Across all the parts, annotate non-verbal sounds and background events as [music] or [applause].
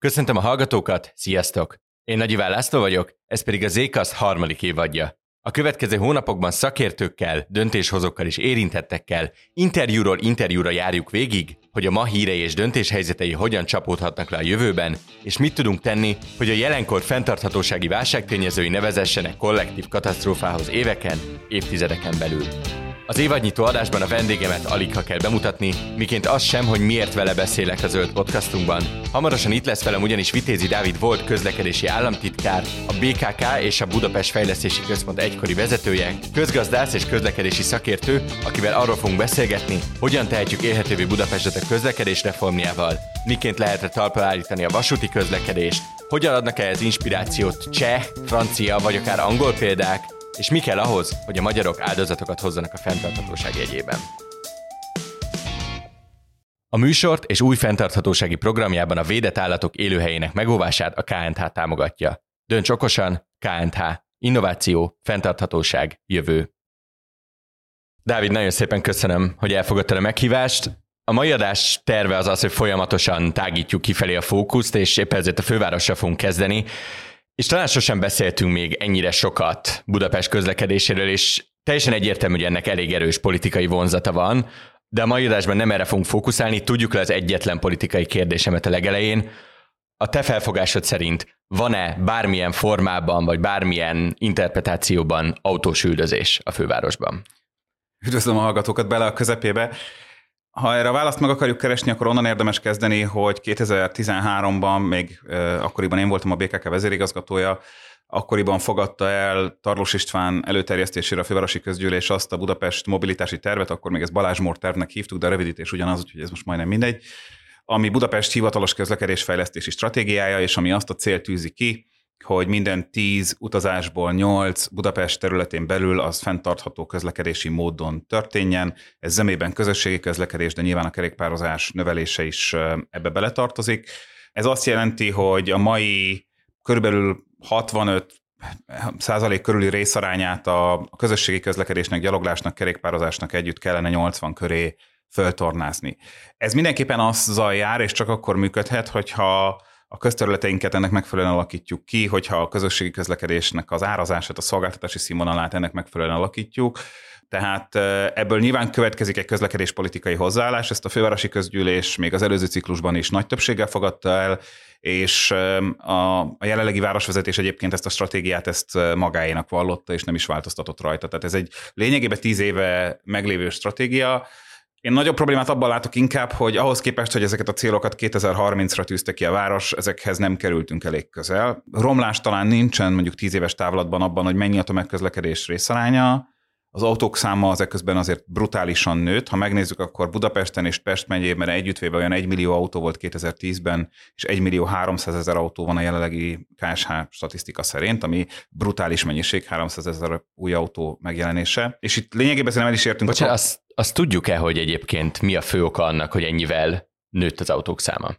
Köszöntöm a hallgatókat, sziasztok! Én Nagy Iván László vagyok, ez pedig a Zékasz harmadik évadja. A következő hónapokban szakértőkkel, döntéshozókkal és érintettekkel interjúról interjúra járjuk végig, hogy a ma hírei és döntéshelyzetei hogyan csapódhatnak le a jövőben, és mit tudunk tenni, hogy a jelenkor fenntarthatósági válságtényezői nevezessenek kollektív katasztrófához éveken, évtizedeken belül. Az évadnyitó adásban a vendégemet alig ha kell bemutatni, miként az sem, hogy miért vele beszélek a Zöld podcastunkban. Hamarosan itt lesz velem ugyanis Vitézi Dávid volt közlekedési államtitkár, a BKK és a Budapest Fejlesztési Központ egykori vezetője, közgazdász és közlekedési szakértő, akivel arról fogunk beszélgetni, hogyan tehetjük élhetővé Budapestet a közlekedés reformjával, miként lehetre talpra állítani a vasúti közlekedést, hogyan adnak ehhez inspirációt cseh, francia vagy akár angol példák, és mi kell ahhoz, hogy a magyarok áldozatokat hozzanak a fenntarthatóság jegyében. A műsort és új fenntarthatósági programjában a védett állatok élőhelyének megóvását a KNH támogatja. Dönts okosan, KNH. Innováció, fenntarthatóság, jövő. Dávid, nagyon szépen köszönöm, hogy elfogadtad a meghívást. A mai adás terve az az, hogy folyamatosan tágítjuk kifelé a fókuszt, és épp ezért a fővárosra fogunk kezdeni. És talán sosem beszéltünk még ennyire sokat Budapest közlekedéséről, és teljesen egyértelmű, hogy ennek elég erős politikai vonzata van, de a mai adásban nem erre fogunk fókuszálni, tudjuk le az egyetlen politikai kérdésemet a legelején. A te felfogásod szerint van-e bármilyen formában, vagy bármilyen interpretációban autós üldözés a fővárosban? Üdvözlöm a hallgatókat bele a közepébe. Ha erre a választ meg akarjuk keresni, akkor onnan érdemes kezdeni, hogy 2013-ban, még akkoriban én voltam a BKK vezérigazgatója, akkoriban fogadta el Tarlós István előterjesztésére a fővárosi közgyűlés azt a Budapest mobilitási tervet, akkor még ezt Balázs Mór tervnek hívtuk, de a rövidítés ugyanaz, úgyhogy ez most majdnem mindegy, ami Budapest hivatalos közlekedésfejlesztési stratégiája, és ami azt a célt tűzi ki, hogy minden tíz utazásból nyolc Budapest területén belül az fenntartható közlekedési módon történjen. Ez zemében közösségi közlekedés, de nyilván a kerékpározás növelése is ebbe beletartozik. Ez azt jelenti, hogy a mai körülbelül 65 százalék körüli részarányát a közösségi közlekedésnek, gyaloglásnak, kerékpározásnak együtt kellene 80 köré föltornázni. Ez mindenképpen azzal jár, és csak akkor működhet, hogyha a közterületeinket ennek megfelelően alakítjuk ki, hogyha a közösségi közlekedésnek az árazását, a szolgáltatási színvonalát ennek megfelelően alakítjuk. Tehát ebből nyilván következik egy közlekedéspolitikai hozzáállás, ezt a fővárosi közgyűlés még az előző ciklusban is nagy többséggel fogadta el, és a, a jelenlegi városvezetés egyébként ezt a stratégiát ezt magáénak vallotta, és nem is változtatott rajta. Tehát ez egy lényegében tíz éve meglévő stratégia, én nagyobb problémát abban látok inkább, hogy ahhoz képest, hogy ezeket a célokat 2030-ra tűzte ki a város, ezekhez nem kerültünk elég közel. Romlás talán nincsen mondjuk 10 éves távlatban abban, hogy mennyi a tömegközlekedés részaránya, az autók száma az ekközben azért brutálisan nőtt. Ha megnézzük, akkor Budapesten és Pest megyében együttvéve olyan 1 millió autó volt 2010-ben, és 1 millió 300 ezer autó van a jelenlegi KSH statisztika szerint, ami brutális mennyiség, 300 ezer új autó megjelenése. És itt lényegében nem el is értünk. Bocsánat, a... azt, azt tudjuk-e, hogy egyébként mi a fő oka annak, hogy ennyivel nőtt az autók száma?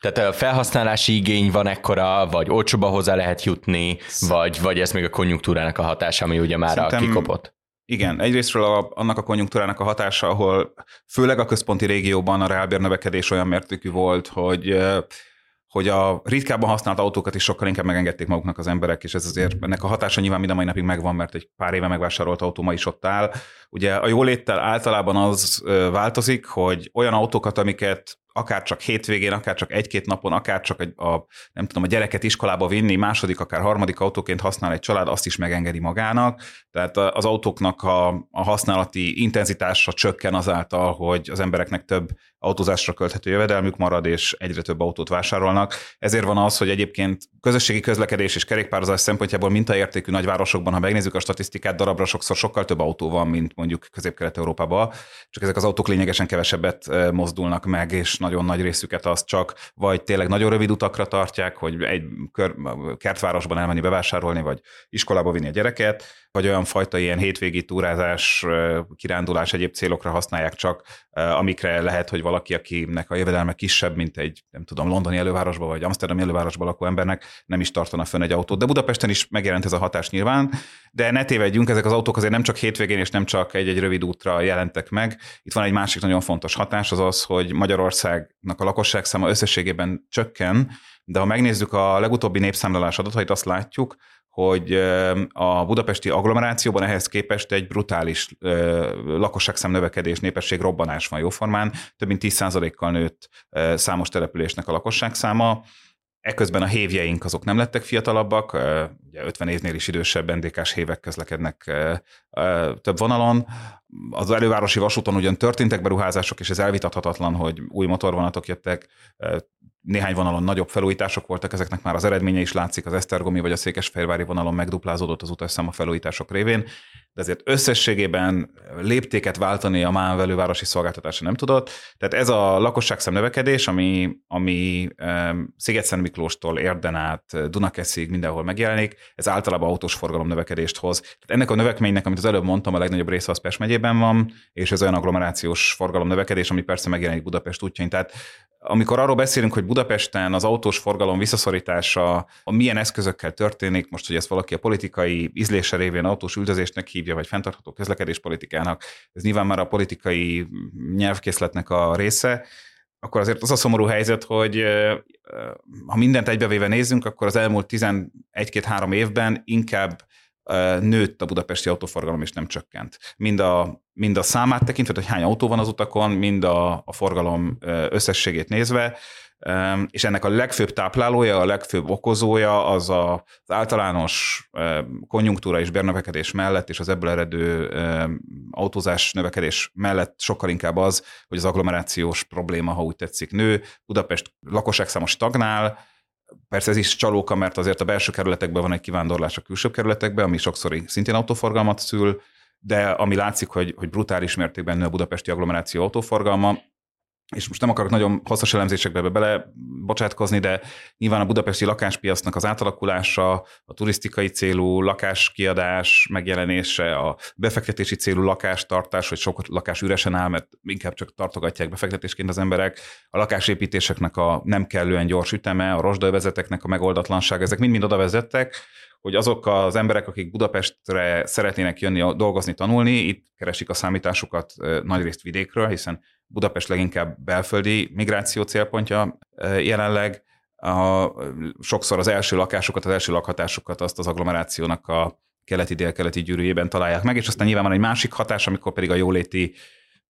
Tehát a felhasználási igény van ekkora, vagy olcsóba hozzá lehet jutni, vagy, vagy ez még a konjunktúrának a hatása, ami ugye már Szerintem... a kikopott? Igen, egyrésztről a, annak a konjunktúrának a hatása, ahol főleg a központi régióban a reálbér növekedés olyan mértékű volt, hogy hogy a ritkábban használt autókat is sokkal inkább megengedték maguknak az emberek, és ez azért ennek a hatása nyilván mind a mai napig megvan, mert egy pár éve megvásárolt autó ma is ott áll. Ugye a jóléttel általában az változik, hogy olyan autókat, amiket akár csak hétvégén, akár csak egy-két napon, akár csak a, a, nem tudom, a gyereket iskolába vinni, második, akár harmadik autóként használ egy család, azt is megengedi magának. Tehát az autóknak a, a használati intenzitása csökken azáltal, hogy az embereknek több autózásra költhető jövedelmük marad, és egyre több autót vásárolnak. Ezért van az, hogy egyébként közösségi közlekedés és kerékpározás szempontjából mintaértékű nagyvárosokban, ha megnézzük a statisztikát, darabra sokszor sokkal több autó van, mint mondjuk Közép-Kelet-Európában, csak ezek az autók lényegesen kevesebbet mozdulnak meg, és nagyon nagy részüket azt csak vagy tényleg nagyon rövid utakra tartják, hogy egy kör, kertvárosban elmenni bevásárolni, vagy iskolába vinni a gyereket, vagy olyan fajta ilyen hétvégi túrázás, kirándulás, egyéb célokra használják csak, amikre lehet, hogy valaki, akinek a jövedelme kisebb, mint egy, nem tudom, londoni elővárosba vagy Amsterdami elővárosba lakó embernek, nem is tartana fönn egy autót. De Budapesten is megjelent ez a hatás nyilván, de ne tévedjünk, ezek az autók azért nem csak hétvégén és nem csak egy-egy rövid útra jelentek meg. Itt van egy másik nagyon fontos hatás, az az, hogy Magyarországnak a lakosság száma összességében csökken, de ha megnézzük a legutóbbi népszámlálás adatait, azt látjuk, hogy a budapesti agglomerációban ehhez képest egy brutális lakosságszám növekedés, népesség robbanás van jóformán, több mint 10%-kal nőtt számos településnek a lakosságszáma, Eközben a hévjeink azok nem lettek fiatalabbak, ugye 50 évnél is idősebb NDK-s hévek közlekednek több vonalon. Az elővárosi vasúton ugyan történtek beruházások, és ez elvitathatatlan, hogy új motorvonatok jöttek, néhány vonalon nagyobb felújítások voltak, ezeknek már az eredménye is látszik, az Esztergomi vagy a Székesfehérvári vonalon megduplázódott az utasszám a felújítások révén, de ezért összességében léptéket váltani a MÁV elővárosi szolgáltatása nem tudott. Tehát ez a lakosságszám növekedés, ami, ami Sziget-Szent Miklóstól Érden át, Dunakeszig mindenhol megjelenik, ez általában autós forgalom növekedést hoz. Tehát ennek a növekménynek, amit az előbb mondtam, a legnagyobb része az Pest megyében van, és ez olyan agglomerációs forgalom növekedés, ami persze megjelenik Budapest útjain. Tehát amikor arról beszélünk, hogy Budapesten az autós forgalom visszaszorítása milyen eszközökkel történik, most, hogy ezt valaki a politikai ízlése révén autós üldözésnek hívja, vagy fenntartható közlekedéspolitikának, ez nyilván már a politikai nyelvkészletnek a része, akkor azért az a szomorú helyzet, hogy ha mindent egybevéve nézzünk, akkor az elmúlt 11-2-3 évben inkább nőtt a budapesti autóforgalom, és nem csökkent. Mind a, mind a számát tekintve, hogy hány autó van az utakon, mind a, a forgalom összességét nézve, és ennek a legfőbb táplálója, a legfőbb okozója az az általános konjunktúra és bérnövekedés mellett, és az ebből eredő autózás növekedés mellett sokkal inkább az, hogy az agglomerációs probléma, ha úgy tetszik, nő. Budapest lakosságszáma stagnál, Persze ez is csalóka, mert azért a belső kerületekben van egy kivándorlás a külső kerületekbe, ami sokszor szintén autóforgalmat szül, de ami látszik, hogy, hogy brutális mértékben nő a budapesti agglomeráció autóforgalma, és most nem akarok nagyon hosszas elemzésekbe bele bocsátkozni, de nyilván a budapesti lakáspiacnak az átalakulása, a turisztikai célú lakáskiadás megjelenése, a befektetési célú lakástartás, hogy sok lakás üresen áll, mert inkább csak tartogatják befektetésként az emberek, a lakásépítéseknek a nem kellően gyors üteme, a rozsdaövezeteknek a megoldatlanság, ezek mind-mind oda vezettek, hogy azok az emberek, akik Budapestre szeretnének jönni dolgozni, tanulni, itt keresik a számításukat nagyrészt vidékről, hiszen Budapest leginkább belföldi migráció célpontja jelenleg. A, sokszor az első lakásokat, az első lakhatásukat azt az agglomerációnak a keleti-délkeleti gyűrűjében találják meg, és aztán nyilván van egy másik hatás, amikor pedig a jóléti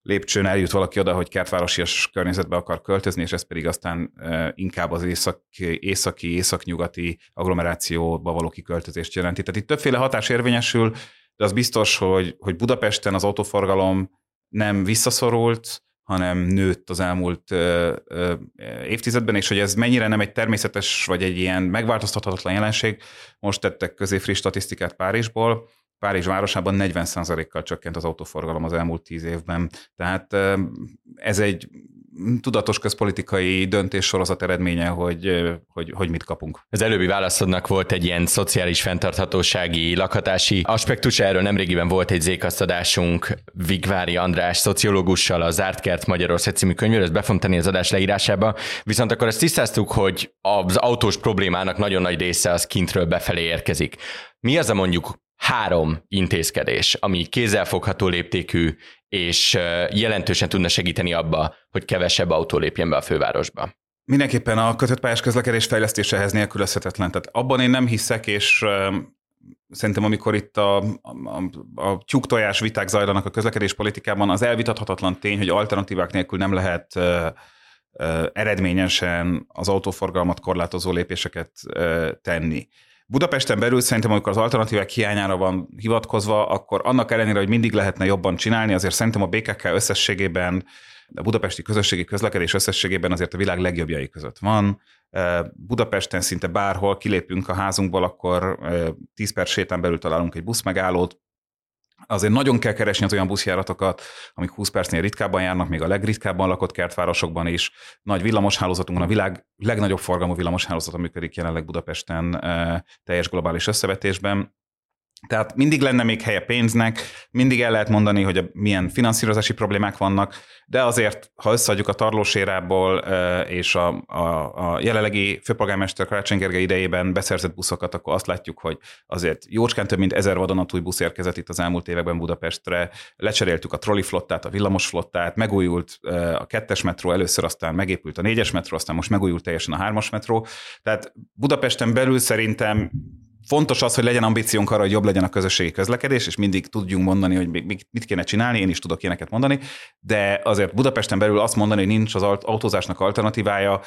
lépcsőn eljut valaki oda, hogy kertvárosias környezetbe akar költözni, és ez pedig aztán inkább az észak, északi, északnyugati agglomerációba való kiköltözést jelenti. Tehát itt többféle hatás érvényesül, de az biztos, hogy, hogy Budapesten az autóforgalom nem visszaszorult, hanem nőtt az elmúlt ö, ö, évtizedben, és hogy ez mennyire nem egy természetes, vagy egy ilyen megváltoztathatatlan jelenség. Most tettek közé friss statisztikát Párizsból, Párizs városában 40%-kal csökkent az autóforgalom az elmúlt tíz évben. Tehát ez egy tudatos közpolitikai döntés sorozat eredménye, hogy, hogy, hogy mit kapunk. Az előbbi válaszodnak volt egy ilyen szociális fenntarthatósági, lakhatási aspektus, erről nemrégiben volt egy zékasztadásunk Vigvári András szociológussal a Zárt Kert Magyarország című könyvéről, ezt be az adás leírásába, viszont akkor ezt tisztáztuk, hogy az autós problémának nagyon nagy része az kintről befelé érkezik. Mi az a mondjuk három intézkedés, ami kézzelfogható léptékű, és jelentősen tudna segíteni abba, hogy kevesebb autó lépjen be a fővárosba. Mindenképpen a kötött pályás közlekedés fejlesztésehez nélkülözhetetlen. Tehát abban én nem hiszek, és szerintem amikor itt a, a, a tyúktojás viták zajlanak a közlekedés politikában, az elvitathatatlan tény, hogy alternatívák nélkül nem lehet eredményesen az autóforgalmat korlátozó lépéseket tenni. Budapesten belül szerintem, amikor az alternatívák hiányára van hivatkozva, akkor annak ellenére, hogy mindig lehetne jobban csinálni, azért szerintem a BKK összességében, a budapesti közösségi közlekedés összességében azért a világ legjobbjai között van. Budapesten szinte bárhol kilépünk a házunkból, akkor 10 perc sétán belül találunk egy buszmegállót, azért nagyon kell keresni az olyan buszjáratokat, amik 20 percnél ritkábban járnak, még a legritkábban lakott kertvárosokban is. Nagy villamoshálózatunk van, a világ legnagyobb forgalmú villamoshálózata működik jelenleg Budapesten teljes globális összevetésben. Tehát mindig lenne még helye pénznek, mindig el lehet mondani, hogy milyen finanszírozási problémák vannak, de azért, ha összeadjuk a tarlósérából és a, a, a jelenlegi főpolgármester Karácsony Gergely idejében beszerzett buszokat, akkor azt látjuk, hogy azért jócskán több mint ezer vadonatúj busz érkezett itt az elmúlt években Budapestre, lecseréltük a trolley flottát, a villamos flottát, megújult a kettes metró, először aztán megépült a négyes metró, aztán most megújult teljesen a hármas metró. Tehát Budapesten belül szerintem fontos az, hogy legyen ambíciónk arra, hogy jobb legyen a közösségi közlekedés, és mindig tudjunk mondani, hogy mit kéne csinálni, én is tudok ilyeneket mondani, de azért Budapesten belül azt mondani, hogy nincs az autózásnak alternatívája,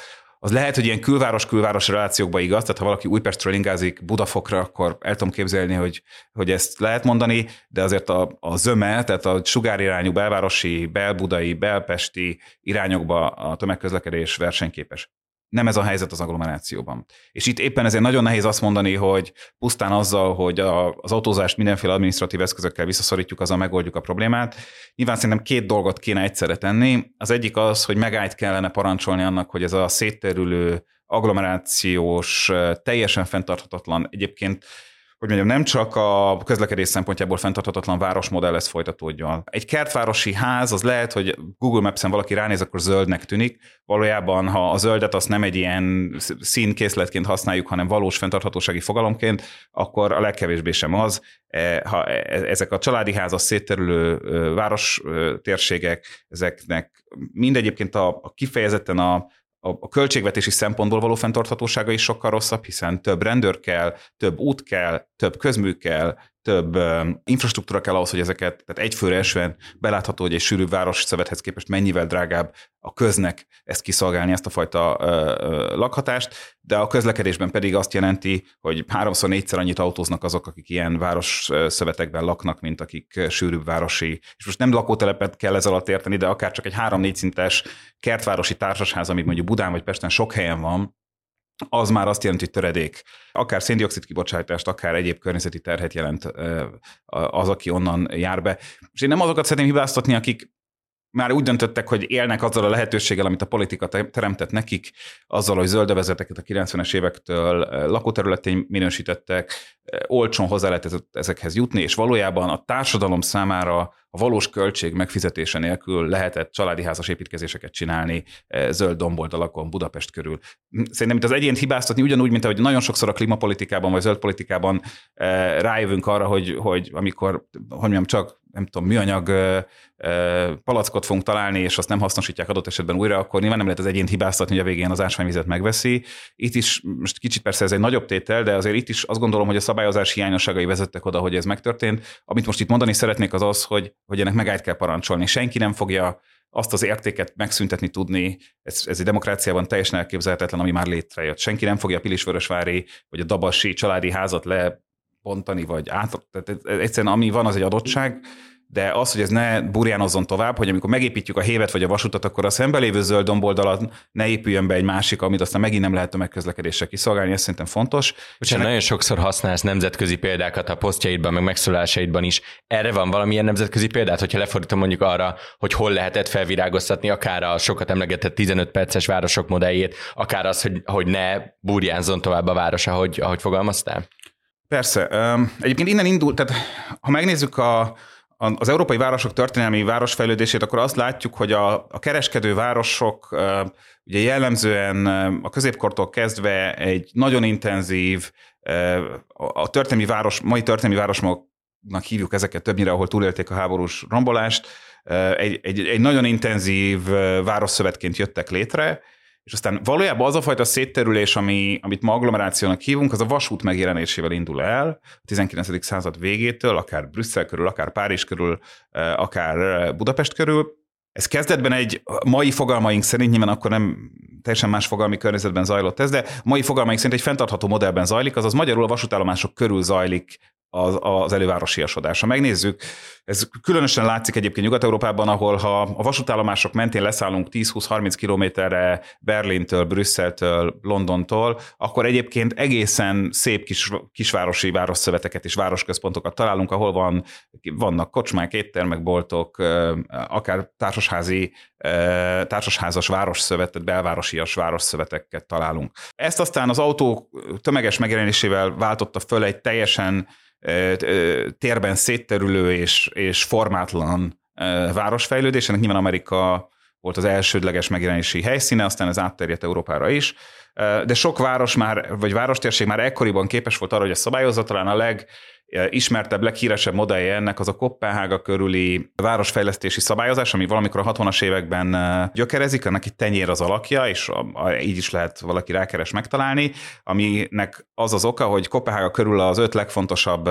az lehet, hogy ilyen külváros-külváros relációkban igaz, tehát ha valaki Újpestről ingázik Budafokra, akkor el tudom képzelni, hogy, hogy ezt lehet mondani, de azért a, a zöme, tehát a sugárirányú belvárosi, belbudai, belpesti irányokba a tömegközlekedés versenyképes nem ez a helyzet az agglomerációban. És itt éppen ezért nagyon nehéz azt mondani, hogy pusztán azzal, hogy a, az autózást mindenféle adminisztratív eszközökkel visszaszorítjuk, azzal megoldjuk a problémát. Nyilván szerintem két dolgot kéne egyszerre tenni. Az egyik az, hogy megállt kellene parancsolni annak, hogy ez a szétterülő agglomerációs, teljesen fenntarthatatlan, egyébként hogy mondjam, nem csak a közlekedés szempontjából fenntarthatatlan városmodell lesz folytatódjon. Egy kertvárosi ház, az lehet, hogy Google Maps-en valaki ránéz, akkor zöldnek tűnik. Valójában, ha a zöldet azt nem egy ilyen színkészletként használjuk, hanem valós fenntarthatósági fogalomként, akkor a legkevésbé sem az. E, ha e, ezek a családi házas szétterülő város térségek, ezeknek mindegyébként a, a kifejezetten a a költségvetési szempontból való fenntarthatósága is sokkal rosszabb, hiszen több rendőr kell, több út kell, több közmű kell, több infrastruktúra kell ahhoz, hogy ezeket, tehát egyfőre esően belátható, hogy egy sűrű város szövethez képest mennyivel drágább a köznek ezt kiszolgálni, ezt a fajta lakhatást, de a közlekedésben pedig azt jelenti, hogy háromszor, négyszer annyit autóznak azok, akik ilyen város szövetekben laknak, mint akik sűrűbb városi, és most nem lakótelepet kell ez alatt érteni, de akár csak egy három-négy szintes kertvárosi társasház, amit mondjuk Budán vagy Pesten sok helyen van, az már azt jelenti, hogy töredék. Akár széndiokszid kibocsátást, akár egyéb környezeti terhet jelent az, aki onnan jár be. És én nem azokat szeretném hibáztatni, akik már úgy döntöttek, hogy élnek azzal a lehetőséggel, amit a politika teremtett nekik, azzal, hogy zöldövezeteket a 90-es évektől lakóterületén minősítettek, olcsón hozzá lehet ezekhez jutni, és valójában a társadalom számára a valós költség megfizetése nélkül lehetett családi házas építkezéseket csinálni zöld domboldalakon Budapest körül. Szerintem itt az egyént hibáztatni ugyanúgy, mint ahogy nagyon sokszor a klímapolitikában vagy zöld politikában rájövünk arra, hogy, hogy amikor, hogy mondjam, csak nem tudom, műanyag palackot fogunk találni, és azt nem hasznosítják adott esetben újra, akkor nyilván nem lehet az egyént hibáztatni, hogy a végén az ásványvizet megveszi. Itt is, most kicsit persze ez egy nagyobb tétel, de azért itt is azt gondolom, hogy a szabályozás hiányosságai vezettek oda, hogy ez megtörtént. Amit most itt mondani szeretnék az az, hogy, hogy ennek megállt kell parancsolni. Senki nem fogja azt az értéket megszüntetni tudni, ez, ez egy demokráciában teljesen elképzelhetetlen, ami már létrejött. Senki nem fogja a Pilisvörösvári vagy a Dabasi családi házat lebontani, vagy át. Tehát egyszerűen ami van, az egy adottság, de az, hogy ez ne burjánozzon tovább, hogy amikor megépítjük a hévet vagy a vasutat, akkor a szembelévő zöld domboldalat ne épüljön be egy másik, amit aztán megint nem lehet a megközlekedésre kiszolgálni, ez szerintem fontos. És ennek... nagyon sokszor használsz nemzetközi példákat a posztjaidban, meg megszólásaidban is. Erre van valamilyen nemzetközi példát, hogyha lefordítom mondjuk arra, hogy hol lehetett felvirágoztatni akár a sokat emlegetett 15 perces városok modelljét, akár az, hogy, hogy ne burjánzon tovább a város, ahogy, ahogy fogalmaztál? Persze. Egyébként innen indult, tehát ha megnézzük a, az európai városok történelmi városfejlődését, akkor azt látjuk, hogy a, a kereskedő városok ugye jellemzően a középkortól kezdve egy nagyon intenzív, a történelmi város, mai történelmi városoknak hívjuk ezeket többnyire, ahol túlélték a háborús rombolást, egy, egy, egy nagyon intenzív városszövetként jöttek létre, és aztán valójában az a fajta szétterülés, ami, amit ma agglomerációnak hívunk, az a vasút megjelenésével indul el, a 19. század végétől, akár Brüsszel körül, akár Párizs körül, eh, akár eh, Budapest körül. Ez kezdetben egy mai fogalmaink szerint, nyilván akkor nem teljesen más fogalmi környezetben zajlott ez, de mai fogalmaink szerint egy fenntartható modellben zajlik, azaz magyarul a vasútállomások körül zajlik az, az elővárosiasodása. Megnézzük, ez különösen látszik egyébként Nyugat-Európában, ahol ha a vasútállomások mentén leszállunk 10-20-30 kilométerre Berlintől, Brüsszeltől, Londontól, akkor egyébként egészen szép kis, kisvárosi városszöveteket és városközpontokat találunk, ahol van, vannak kocsmák, éttermek, boltok, akár társasházi, társasházas városszövetet, belvárosias városszöveteket találunk. Ezt aztán az autó tömeges megjelenésével váltotta föl egy teljesen térben szétterülő és, és formátlan városfejlődés. Ennek nyilván Amerika volt az elsődleges megjelenési helyszíne, aztán ez átterjedt Európára is. De sok város már, vagy várostérség már ekkoriban képes volt arra, hogy a szabályozza, talán a leg ismertebb, leghíresebb modellje ennek az a Kopenhága körüli városfejlesztési szabályozás, ami valamikor a 60-as években gyökerezik, ennek itt tenyér az alakja, és így is lehet valaki rákeres megtalálni, aminek az az oka, hogy Kopenhága körül az öt legfontosabb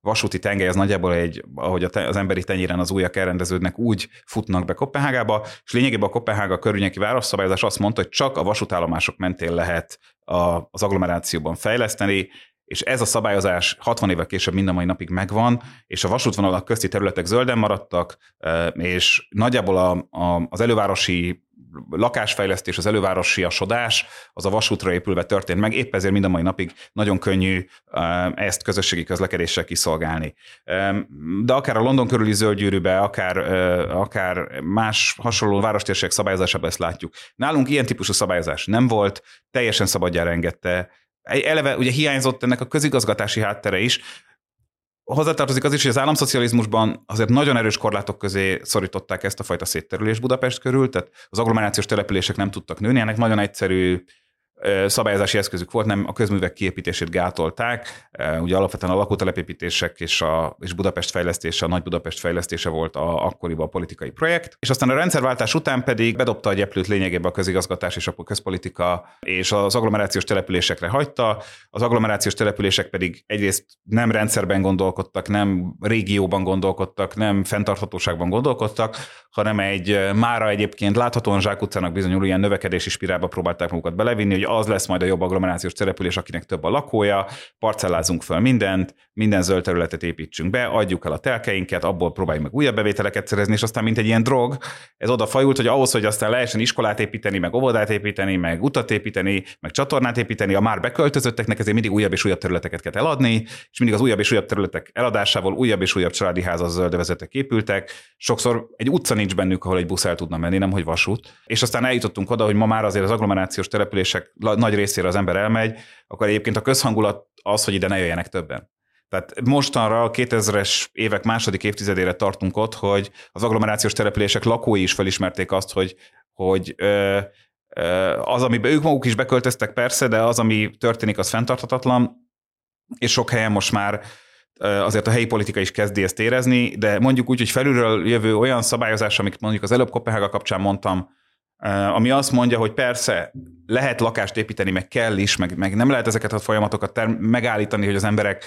vasúti tengely, az nagyjából egy, ahogy az emberi tenyéren az újak elrendeződnek, úgy futnak be Kopenhágába, és lényegében a Kopenhága körülnyeki városszabályozás azt mondta, hogy csak a vasútállomások mentén lehet az agglomerációban fejleszteni, és ez a szabályozás 60 évek később mind a mai napig megvan, és a vasútvonalak közti területek zölden maradtak, és nagyjából a, a, az elővárosi lakásfejlesztés, az elővárosi asodás, az a vasútra épülve történt meg, épp ezért mind a mai napig nagyon könnyű ezt közösségi közlekedéssel kiszolgálni. De akár a London körüli zöldgyűrűbe, akár, akár más hasonló várostérség szabályozásában ezt látjuk. Nálunk ilyen típusú szabályozás nem volt, teljesen szabadjára engedte eleve ugye hiányzott ennek a közigazgatási háttere is, Hozzátartozik az is, hogy az államszocializmusban azért nagyon erős korlátok közé szorították ezt a fajta szétterülést Budapest körül, tehát az agglomerációs települések nem tudtak nőni, ennek nagyon egyszerű szabályozási eszközük volt, nem a közművek kiépítését gátolták. Ugye alapvetően a lakótelepépítések és, a, és Budapest fejlesztése, a Nagy Budapest fejlesztése volt a, akkoriban a politikai projekt. És aztán a rendszerváltás után pedig bedobta a gyeplőt lényegében a közigazgatás és a közpolitika, és az agglomerációs településekre hagyta. Az agglomerációs települések pedig egyrészt nem rendszerben gondolkodtak, nem régióban gondolkodtak, nem fenntarthatóságban gondolkodtak, hanem egy mára egyébként láthatóan zsákutcának bizonyuló ilyen növekedési spirálba próbálták magukat belevinni, hogy az lesz majd a jobb agglomerációs település, akinek több a lakója, parcellázunk föl mindent, minden zöld területet építsünk be, adjuk el a telkeinket, abból próbáljuk meg újabb bevételeket szerezni, és aztán mint egy ilyen drog, ez oda fajult, hogy ahhoz, hogy aztán lehessen iskolát építeni, meg óvodát építeni, meg utat építeni, meg csatornát építeni, a már beköltözötteknek ezért mindig újabb és újabb területeket kell eladni, és mindig az újabb és újabb területek eladásával újabb és újabb családi házas zöldövezetek épültek. Sokszor egy utca nincs bennük, ahol egy busz el tudna menni, nem hogy vasút. És aztán eljutottunk oda, hogy ma már azért az agglomerációs települések nagy részére az ember elmegy, akkor egyébként a közhangulat az, hogy ide ne jöjjenek többen. Tehát mostanra a 2000-es évek második évtizedére tartunk ott, hogy az agglomerációs települések lakói is felismerték azt, hogy, hogy ö, ö, az, amiben ők maguk is beköltöztek persze, de az, ami történik, az fenntarthatatlan, és sok helyen most már azért a helyi politika is kezdi ezt érezni, de mondjuk úgy, hogy felülről jövő olyan szabályozás, amit mondjuk az előbb Kopenhága kapcsán mondtam, ami azt mondja, hogy persze lehet lakást építeni, meg kell is, meg, meg nem lehet ezeket a folyamatokat ter- megállítani, hogy az emberek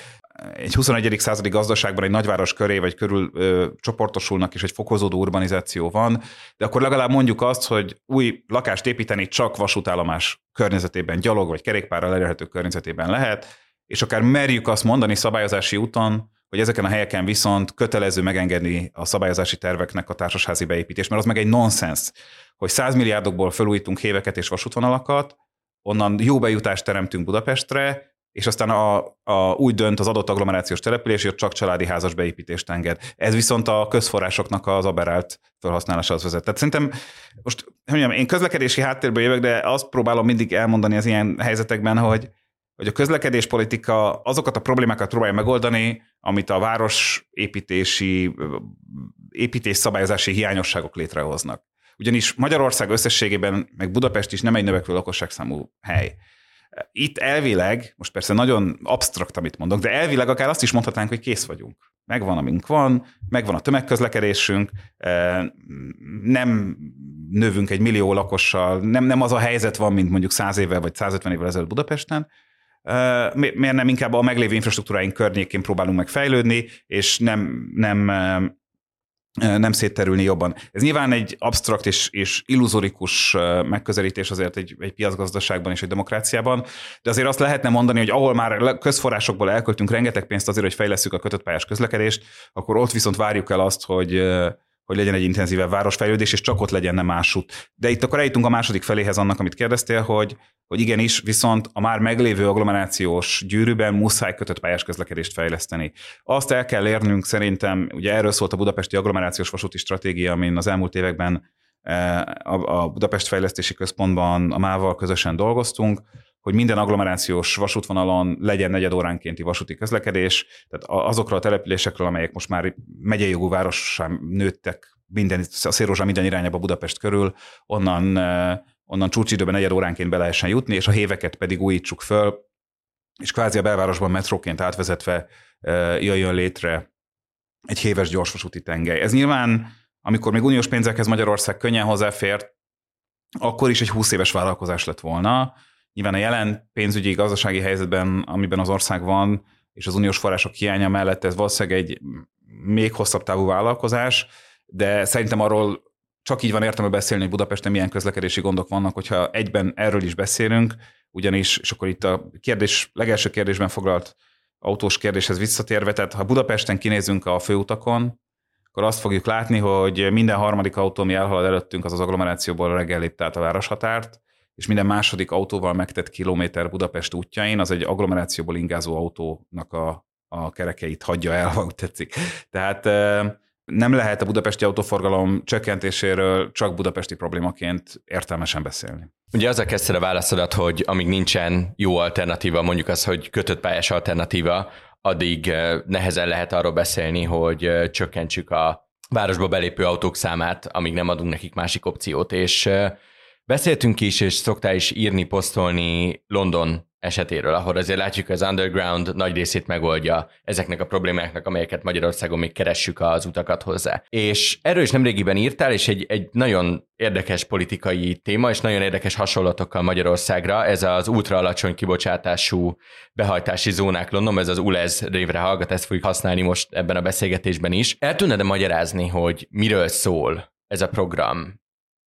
egy 21. századi gazdaságban egy nagyváros köré vagy körül ö, csoportosulnak, és egy fokozódó urbanizáció van, de akkor legalább mondjuk azt, hogy új lakást építeni csak vasútállomás környezetében, gyalog vagy kerékpárral elérhető környezetében lehet, és akár merjük azt mondani szabályozási úton, hogy ezeken a helyeken viszont kötelező megengedni a szabályozási terveknek a társasházi beépítést, mert az meg egy nonsens, hogy 100 milliárdokból felújítunk héveket és vasútvonalakat, onnan jó bejutást teremtünk Budapestre, és aztán a, a, úgy dönt az adott agglomerációs település, hogy csak családi házas beépítést enged. Ez viszont a közforrásoknak az aberált felhasználásához vezet. Tehát szerintem most, mondjam, én közlekedési háttérből jövök, de azt próbálom mindig elmondani az ilyen helyzetekben, hogy hogy a közlekedéspolitika azokat a problémákat próbálja megoldani, amit a városépítési, építés szabályozási hiányosságok létrehoznak. Ugyanis Magyarország összességében, meg Budapest is nem egy növekvő lakosságszámú hely. Itt elvileg, most persze nagyon absztrakt, amit mondok, de elvileg akár azt is mondhatnánk, hogy kész vagyunk. Megvan, amink van, megvan a tömegközlekedésünk, nem növünk egy millió lakossal, nem, nem az a helyzet van, mint mondjuk 100 évvel vagy 150 évvel ezelőtt Budapesten, miért nem inkább a meglévő infrastruktúráink környékén próbálunk meg fejlődni, és nem, nem, nem szétterülni jobban. Ez nyilván egy absztrakt és, és illuzorikus megközelítés azért egy, egy piacgazdaságban és egy demokráciában, de azért azt lehetne mondani, hogy ahol már közforrásokból elköltünk rengeteg pénzt azért, hogy fejleszünk a kötött pályás közlekedést, akkor ott viszont várjuk el azt, hogy hogy legyen egy intenzívebb városfejlődés, és csak ott legyen nem másút. De itt akkor eljutunk a második feléhez annak, amit kérdeztél, hogy, hogy igenis, viszont a már meglévő agglomerációs gyűrűben muszáj kötött pályás közlekedést fejleszteni. Azt el kell érnünk szerintem, ugye erről szólt a budapesti agglomerációs vasúti stratégia, amin az elmúlt években eh, a Budapest Fejlesztési Központban a MÁ-val közösen dolgoztunk, hogy minden agglomerációs vasútvonalon legyen negyed óránkénti vasúti közlekedés, tehát azokról a településekről, amelyek most már megyei jogú várossá nőttek, minden, a Szélrózsa minden irányába Budapest körül, onnan, onnan csúcsidőben negyed óránként be lehessen jutni, és a héveket pedig újítsuk föl, és kvázi a belvárosban metróként átvezetve jöjjön létre egy héves gyorsvasúti tengely. Ez nyilván, amikor még uniós pénzekhez Magyarország könnyen hozzáfért, akkor is egy 20 éves vállalkozás lett volna. Nyilván a jelen pénzügyi gazdasági helyzetben, amiben az ország van, és az uniós források hiánya mellett ez valószínűleg egy még hosszabb távú vállalkozás, de szerintem arról csak így van értelme beszélni, hogy Budapesten milyen közlekedési gondok vannak, hogyha egyben erről is beszélünk, ugyanis, és akkor itt a kérdés, legelső kérdésben foglalt autós kérdéshez visszatérve, tehát ha Budapesten kinézünk a főutakon, akkor azt fogjuk látni, hogy minden harmadik autó, ami elhalad előttünk, az az agglomerációból reggel lépte át a városhatárt, és minden második autóval megtett kilométer Budapest útjain, az egy agglomerációból ingázó autónak a, a kerekeit hagyja el, [laughs] ha úgy tetszik. Tehát nem lehet a budapesti autóforgalom csökkentéséről csak budapesti problémaként értelmesen beszélni. Ugye az a kezdted a válaszodat, hogy amíg nincsen jó alternatíva, mondjuk az, hogy kötött pályás alternatíva, addig nehezen lehet arról beszélni, hogy csökkentsük a városba belépő autók számát, amíg nem adunk nekik másik opciót. És beszéltünk is, és szoktál is írni, posztolni London esetéről, ahol azért látjuk, hogy az underground nagy részét megoldja ezeknek a problémáknak, amelyeket Magyarországon még keressük az utakat hozzá. És erről is nemrégiben írtál, és egy, egy nagyon érdekes politikai téma, és nagyon érdekes hasonlatokkal Magyarországra, ez az ultra alacsony kibocsátású behajtási zónák London, ez az ULEZ révre hallgat, ezt fogjuk használni most ebben a beszélgetésben is. El tudnád magyarázni, hogy miről szól ez a program?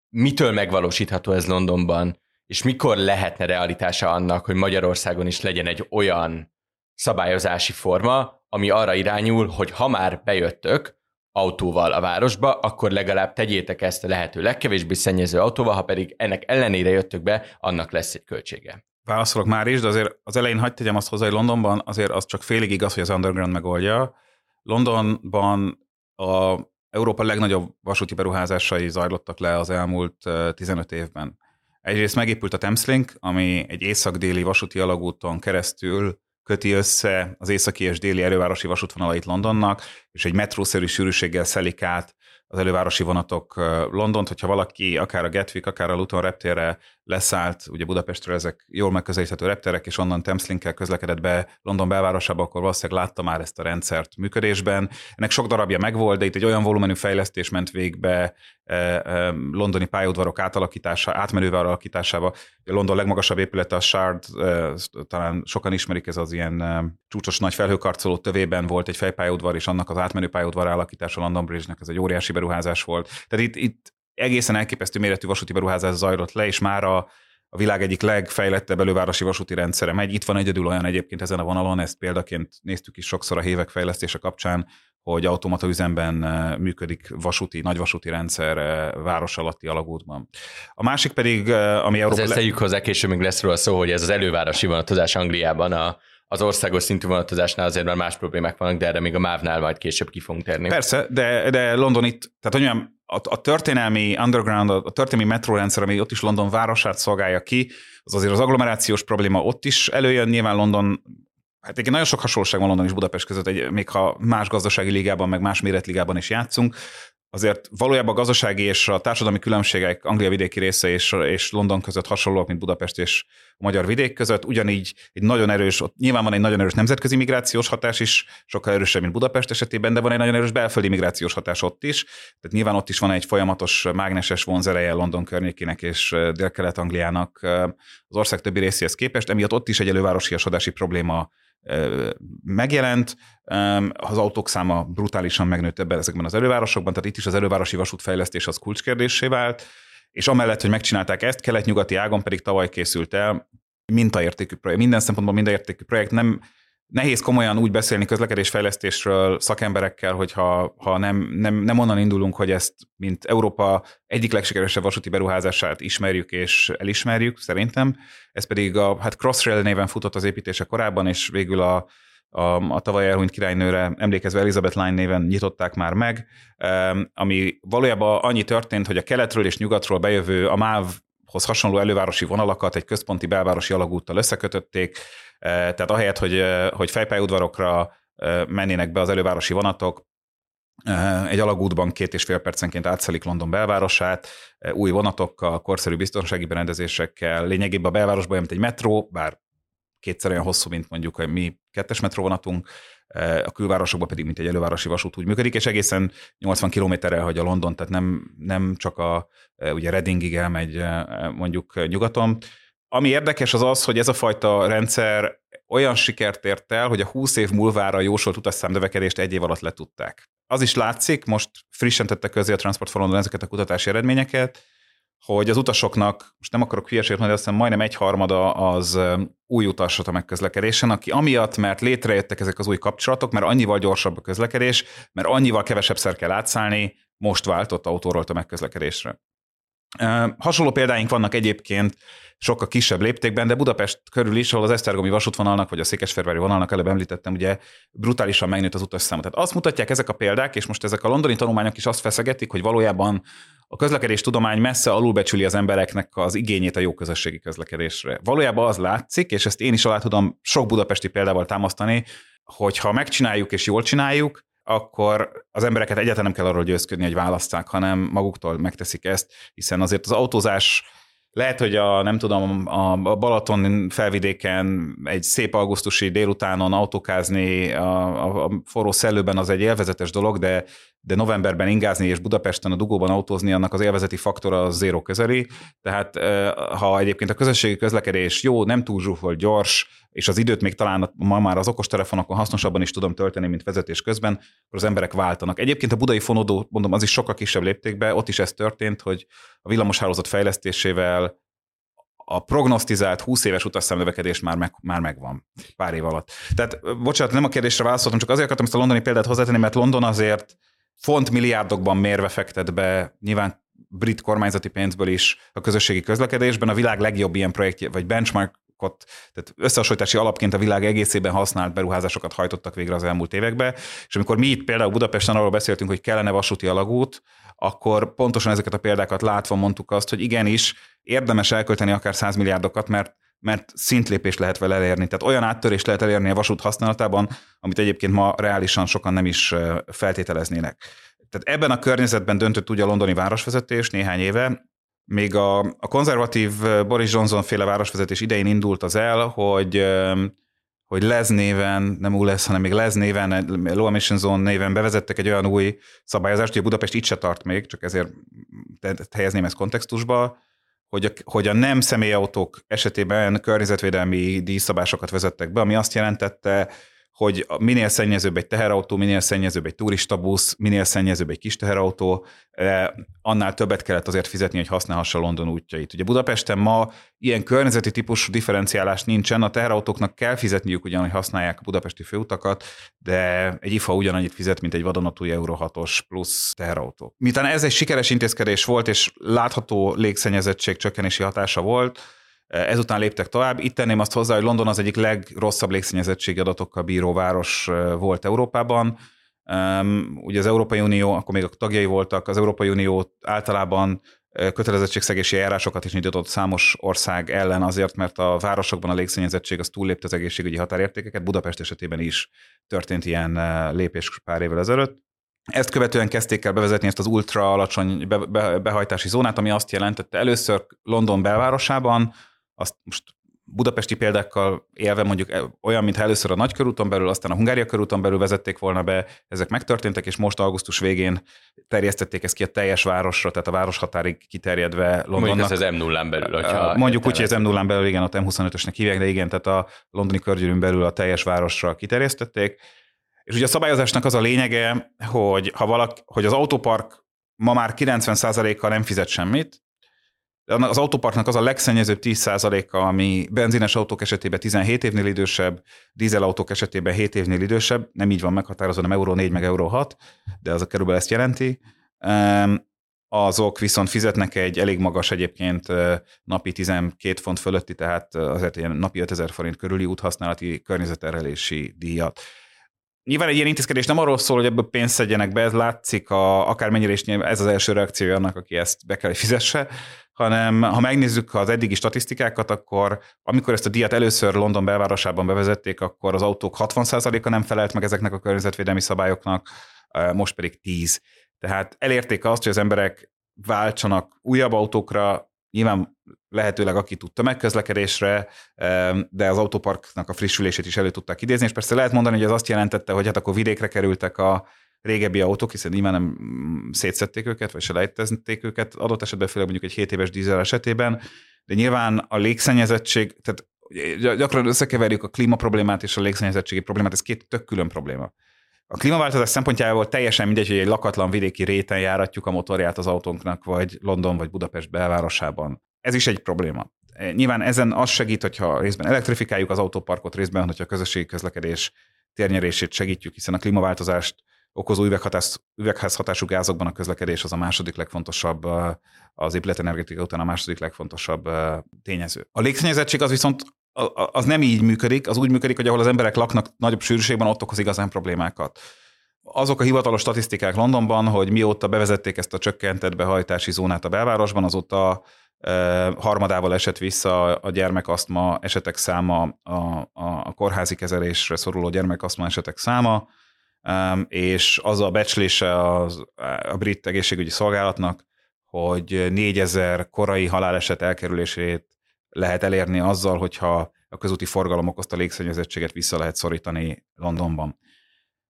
Mitől megvalósítható ez Londonban? és mikor lehetne realitása annak, hogy Magyarországon is legyen egy olyan szabályozási forma, ami arra irányul, hogy ha már bejöttök autóval a városba, akkor legalább tegyétek ezt a lehető legkevésbé szennyező autóval, ha pedig ennek ellenére jöttök be, annak lesz egy költsége. Válaszolok már is, de azért az elején hagyd tegyem azt hozzá, hogy Londonban azért az csak félig igaz, hogy az underground megoldja. Londonban a Európa legnagyobb vasúti beruházásai zajlottak le az elmúlt 15 évben. Egyrészt megépült a Thameslink, ami egy észak-déli vasúti alagúton keresztül köti össze az északi és déli elővárosi vasútvonalait Londonnak, és egy metrószerű sűrűséggel szelik át az elővárosi vonatok Londont, hogyha valaki akár a Gatwick, akár a Luton reptérre leszállt, ugye Budapestről ezek jól megközelíthető repterek, és onnan Thameslink-kel közlekedett be London belvárosába, akkor valószínűleg látta már ezt a rendszert működésben. Ennek sok darabja megvolt, de itt egy olyan volumenű fejlesztés ment végbe londoni pályaudvarok átalakítása, átmenővel alakításába. London legmagasabb épülete a Shard, talán sokan ismerik, ez az ilyen csúcsos nagy felhőkarcoló tövében volt egy fejpályaudvar, és annak az átmenő pályaudvar alakítása London Bridge-nek, ez egy óriási beruházás volt. Tehát itt, itt egészen elképesztő méretű vasúti beruházás zajlott le, és már a, a világ egyik legfejlettebb elővárosi vasúti rendszere megy. Itt van egyedül olyan egyébként ezen a vonalon, ezt példaként néztük is sokszor a hévek fejlesztése kapcsán, hogy automata üzemben működik vasúti, nagyvasúti rendszer város alatti alagútban. A másik pedig, ami Európa... Azért le... hozzá, később még lesz róla szó, hogy ez az elővárosi vonatozás Angliában a az országos szintű vonatozásnál azért már más problémák vannak, de erre még a MÁV-nál majd később ki fogunk térni. Persze, de, de London itt, tehát mondjam, a, a történelmi underground, a történelmi metrórendszer, ami ott is London városát szolgálja ki, az azért az agglomerációs probléma ott is előjön. Nyilván London Hát egy nagyon sok hasonlóság van London és Budapest között, egy, még ha más gazdasági ligában, meg más méretligában is játszunk, azért valójában a gazdasági és a társadalmi különbségek Anglia vidéki része és, és London között hasonlóak, mint Budapest és a magyar vidék között. Ugyanígy egy nagyon erős, ott nyilván van egy nagyon erős nemzetközi migrációs hatás is, sokkal erősebb, mint Budapest esetében, de van egy nagyon erős belföldi migrációs hatás ott is. Tehát nyilván ott is van egy folyamatos mágneses vonzereje London környékén és Dél-Kelet-Angliának az ország többi részéhez képest. Emiatt ott is egy elővárosiasodási probléma megjelent, az autók száma brutálisan megnőtt ebben ezekben az elővárosokban, tehát itt is az elővárosi vasútfejlesztés az kulcskérdésé vált, és amellett, hogy megcsinálták ezt, kelet-nyugati ágon pedig tavaly készült el mintaértékű projekt. Minden szempontból mintaértékű projekt nem, nehéz komolyan úgy beszélni közlekedésfejlesztésről szakemberekkel, hogyha ha nem, nem, nem onnan indulunk, hogy ezt, mint Európa egyik legsikeresebb vasúti beruházását ismerjük és elismerjük, szerintem. Ez pedig a hát Crossrail néven futott az építése korábban, és végül a, a, a tavaly elhunyt királynőre emlékezve Elizabeth Line néven nyitották már meg, ami valójában annyi történt, hogy a keletről és nyugatról bejövő, a MÁV hoz hasonló elővárosi vonalakat egy központi belvárosi alagúttal összekötötték, tehát ahelyett, hogy, hogy fejpályaudvarokra mennének be az elővárosi vonatok, egy alagútban két és fél percenként átszelik London belvárosát, új vonatokkal, korszerű biztonsági berendezésekkel, lényegében a belvárosban olyan, mint egy metró, bár kétszer olyan hosszú, mint mondjuk a mi kettes metróvonatunk, a külvárosokban pedig, mint egy elővárosi vasút úgy működik, és egészen 80 kilométerrel hagy a London, tehát nem, nem csak a ugye Readingig elmegy mondjuk nyugaton. Ami érdekes az az, hogy ez a fajta rendszer olyan sikert ért el, hogy a 20 év múlvára jósolt utasszám növekedést egy év alatt letudták. Az is látszik, most frissen tette közé a Transport for London ezeket a kutatási eredményeket, hogy az utasoknak, most nem akarok hülyeséget mondani, azt majdnem egyharmada az új utas a megközlekedésen, aki amiatt, mert létrejöttek ezek az új kapcsolatok, mert annyival gyorsabb a közlekedés, mert annyival kevesebb szer kell átszállni, most váltott autóról a megközlekedésre. Hasonló példáink vannak egyébként sokkal kisebb léptékben, de Budapest körül is, ahol az Esztergomi vasútvonalnak, vagy a Székesfehérvári vonalnak, előbb említettem, ugye brutálisan megnőtt az utasszámot. Tehát azt mutatják ezek a példák, és most ezek a londoni tanulmányok is azt feszegetik, hogy valójában a közlekedés tudomány messze alulbecsüli az embereknek az igényét a jó közösségi közlekedésre. Valójában az látszik, és ezt én is alá tudom sok budapesti példával támasztani, hogy ha megcsináljuk és jól csináljuk, akkor az embereket egyáltalán nem kell arról győzködni, hogy választák, hanem maguktól megteszik ezt, hiszen azért az autózás lehet, hogy a, nem tudom, a Balaton felvidéken egy szép augusztusi délutánon autókázni a, a, forró szellőben az egy élvezetes dolog, de, de novemberben ingázni és Budapesten a dugóban autózni, annak az élvezeti faktora az zéro közeli. Tehát ha egyébként a közösségi közlekedés jó, nem túl zsúfolt, gyors, és az időt még talán ma már az okostelefonokon hasznosabban is tudom tölteni, mint vezetés közben, akkor az emberek váltanak. Egyébként a budai fonódó, mondom, az is sokkal kisebb léptékben, ott is ez történt, hogy a villamoshálózat fejlesztésével a prognosztizált 20 éves utasszámnövekedés már, meg, már megvan pár év alatt. Tehát, bocsánat, nem a kérdésre válaszoltam, csak azért akartam ezt a londoni példát hozzátenni, mert London azért font milliárdokban mérve fektet be, nyilván brit kormányzati pénzből is a közösségi közlekedésben. A világ legjobb ilyen projektje, vagy benchmark ott, tehát összehasonlítási alapként a világ egészében használt beruházásokat hajtottak végre az elmúlt években, és amikor mi itt például Budapesten arról beszéltünk, hogy kellene vasúti alagút, akkor pontosan ezeket a példákat látva mondtuk azt, hogy igenis érdemes elkölteni akár 100 milliárdokat, mert mert szintlépés lehet vele elérni. Tehát olyan áttörést lehet elérni a vasút használatában, amit egyébként ma reálisan sokan nem is feltételeznének. Tehát ebben a környezetben döntött ugye a londoni városvezetés néhány éve, még a, a konzervatív Boris Johnson féle városvezetés idején indult az el, hogy hogy Les néven, nem úgy lesz, hanem még Les néven, Low Emission Zone néven bevezettek egy olyan új szabályozást, hogy a Budapest itt se tart még, csak ezért helyezném ezt kontextusba, hogy a, hogy a nem személyautók esetében környezetvédelmi díjszabásokat vezettek be, ami azt jelentette, hogy minél szennyezőbb egy teherautó, minél szennyezőbb egy turistabusz, minél szennyezőbb egy kis teherautó, eh, annál többet kellett azért fizetni, hogy használhassa London útjait. Ugye Budapesten ma ilyen környezeti típusú differenciálás nincsen, a teherautóknak kell fizetniük ugyan, hogy használják a budapesti főutakat, de egy IFA ugyanannyit fizet, mint egy vadonatúj Euro 6-os plusz teherautó. Miután ez egy sikeres intézkedés volt, és látható légszennyezettség csökkenési hatása volt, Ezután léptek tovább. Itt tenném azt hozzá, hogy London az egyik legrosszabb légszennyezettségi adatokkal bíró város volt Európában. Ugye az Európai Unió, akkor még a tagjai voltak, az Európai Unió általában kötelezettségszegési eljárásokat is nyitott számos ország ellen azért, mert a városokban a légszennyezettség az túllépte az egészségügyi határértékeket, Budapest esetében is történt ilyen lépés pár évvel ezelőtt. Ezt követően kezdték el bevezetni ezt az ultra alacsony be, be, behajtási zónát, ami azt jelentette először London belvárosában, azt most budapesti példákkal élve mondjuk e, olyan, mintha először a nagykörúton belül, aztán a Hungária körúton belül vezették volna be, ezek megtörténtek, és most augusztus végén terjesztették ezt ki a teljes városra, tehát a város határig kiterjedve Londonnak. Mondjuk ez az m 0 belül, hogyha Mondjuk úgy, hogy az m 0 belül, igen, ott M25-ösnek hívják, de igen, tehát a londoni körgyűrűn belül a teljes városra kiterjesztették. És ugye a szabályozásnak az a lényege, hogy, ha valaki, hogy az autópark ma már 90%-kal nem fizet semmit, az autóparknak az a legszennyezőbb 10%-a, ami benzines autók esetében 17 évnél idősebb, dízelautók esetében 7 évnél idősebb, nem így van meghatározva, nem Euró 4 meg Euró 6, de az a körülbelül ezt jelenti. Azok viszont fizetnek egy elég magas egyébként napi 12 font fölötti, tehát azért ilyen napi 5000 forint körüli úthasználati környezeterelési díjat. Nyilván egy ilyen intézkedés nem arról szól, hogy ebből pénzt szedjenek be, ez látszik, a, akármennyire is ez az első reakciója annak, aki ezt be kell, hogy fizesse, hanem ha megnézzük az eddigi statisztikákat, akkor amikor ezt a díjat először London belvárosában bevezették, akkor az autók 60%-a nem felelt meg ezeknek a környezetvédelmi szabályoknak, most pedig 10. Tehát elérték azt, hogy az emberek váltsanak újabb autókra, nyilván lehetőleg aki tud tömegközlekedésre, de az autóparknak a frissülését is elő tudták idézni, és persze lehet mondani, hogy ez azt jelentette, hogy hát akkor vidékre kerültek a régebbi autók, hiszen nyilván nem szétszették őket, vagy se lejtezték őket, adott esetben főleg mondjuk egy 7 éves dízel esetében, de nyilván a légszennyezettség, tehát gyakran összekeverjük a klímaproblémát és a légszennyezettségi problémát, ez két tök külön probléma. A klímaváltozás szempontjából teljesen mindegy, hogy egy lakatlan vidéki réten járatjuk a motorját az autónknak, vagy London vagy Budapest belvárosában. Ez is egy probléma. E, nyilván ezen az segít, hogyha részben elektrifikáljuk az autóparkot, részben, hogyha a közösségi közlekedés térnyerését segítjük, hiszen a klímaváltozást okozó üveghazhatás, üvegházhatású gázokban a közlekedés az a második legfontosabb, az épületenergetika után a második legfontosabb tényező. A légszennyezettség az viszont az nem így működik, az úgy működik, hogy ahol az emberek laknak nagyobb sűrűségben, ott okoz igazán problémákat. Azok a hivatalos statisztikák Londonban, hogy mióta bevezették ezt a csökkentett behajtási zónát a belvárosban, azóta harmadával esett vissza a gyermekasztma esetek száma, a, a, a kórházi kezelésre szoruló gyermekasztma esetek száma, és az a becslése az, a brit egészségügyi szolgálatnak, hogy 4000 korai haláleset elkerülését lehet elérni azzal, hogyha a közúti forgalom okozta légszennyezettséget vissza lehet szorítani Londonban.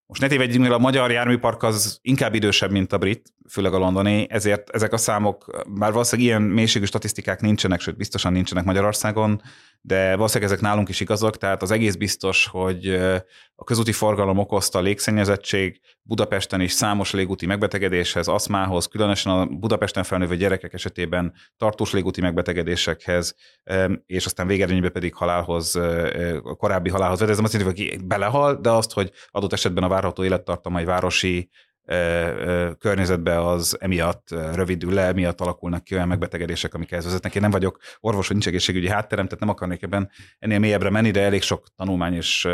Most ne tévedjünk, mert a magyar járműpark az inkább idősebb, mint a brit, főleg a londoni, ezért ezek a számok, bár valószínűleg ilyen mélységű statisztikák nincsenek, sőt biztosan nincsenek Magyarországon, de valószínűleg ezek nálunk is igazak, tehát az egész biztos, hogy a közúti forgalom okozta légszennyezettség Budapesten is számos légúti megbetegedéshez, aszmához, különösen a Budapesten felnővő gyerekek esetében tartós légúti megbetegedésekhez, és aztán végeredményben pedig halálhoz, korábbi halálhoz. Ez azt jelenti, hogy belehal, de azt, hogy adott esetben a várható élettartama egy városi környezetbe az emiatt rövidül le, emiatt alakulnak ki olyan megbetegedések, amik ehhez vezetnek. Én nem vagyok orvos, nincs egészségügyi hátterem, tehát nem akarnék ebben ennél mélyebbre menni, de elég sok tanulmány és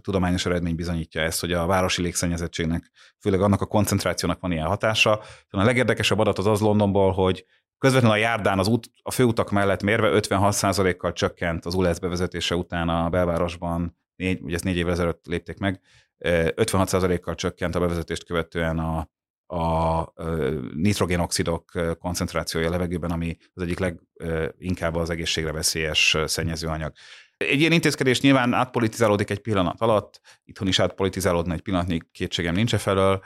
tudományos eredmény bizonyítja ezt, hogy a városi légszennyezettségnek, főleg annak a koncentrációnak van ilyen hatása. A legérdekesebb adat az az Londonból, hogy közvetlenül a járdán az út, a főutak mellett mérve 56%-kal csökkent az ULEZ bevezetése után a belvárosban, négy, ugye ezt négy évvel ezelőtt lépték meg, 56%-kal csökkent a bevezetést követően a, a nitrogénoxidok koncentrációja a levegőben, ami az egyik leginkább az egészségre veszélyes szennyezőanyag. Egy ilyen intézkedés nyilván átpolitizálódik egy pillanat alatt, itthon is átpolitizálódna egy pillanatnyi kétségem nincs e felől,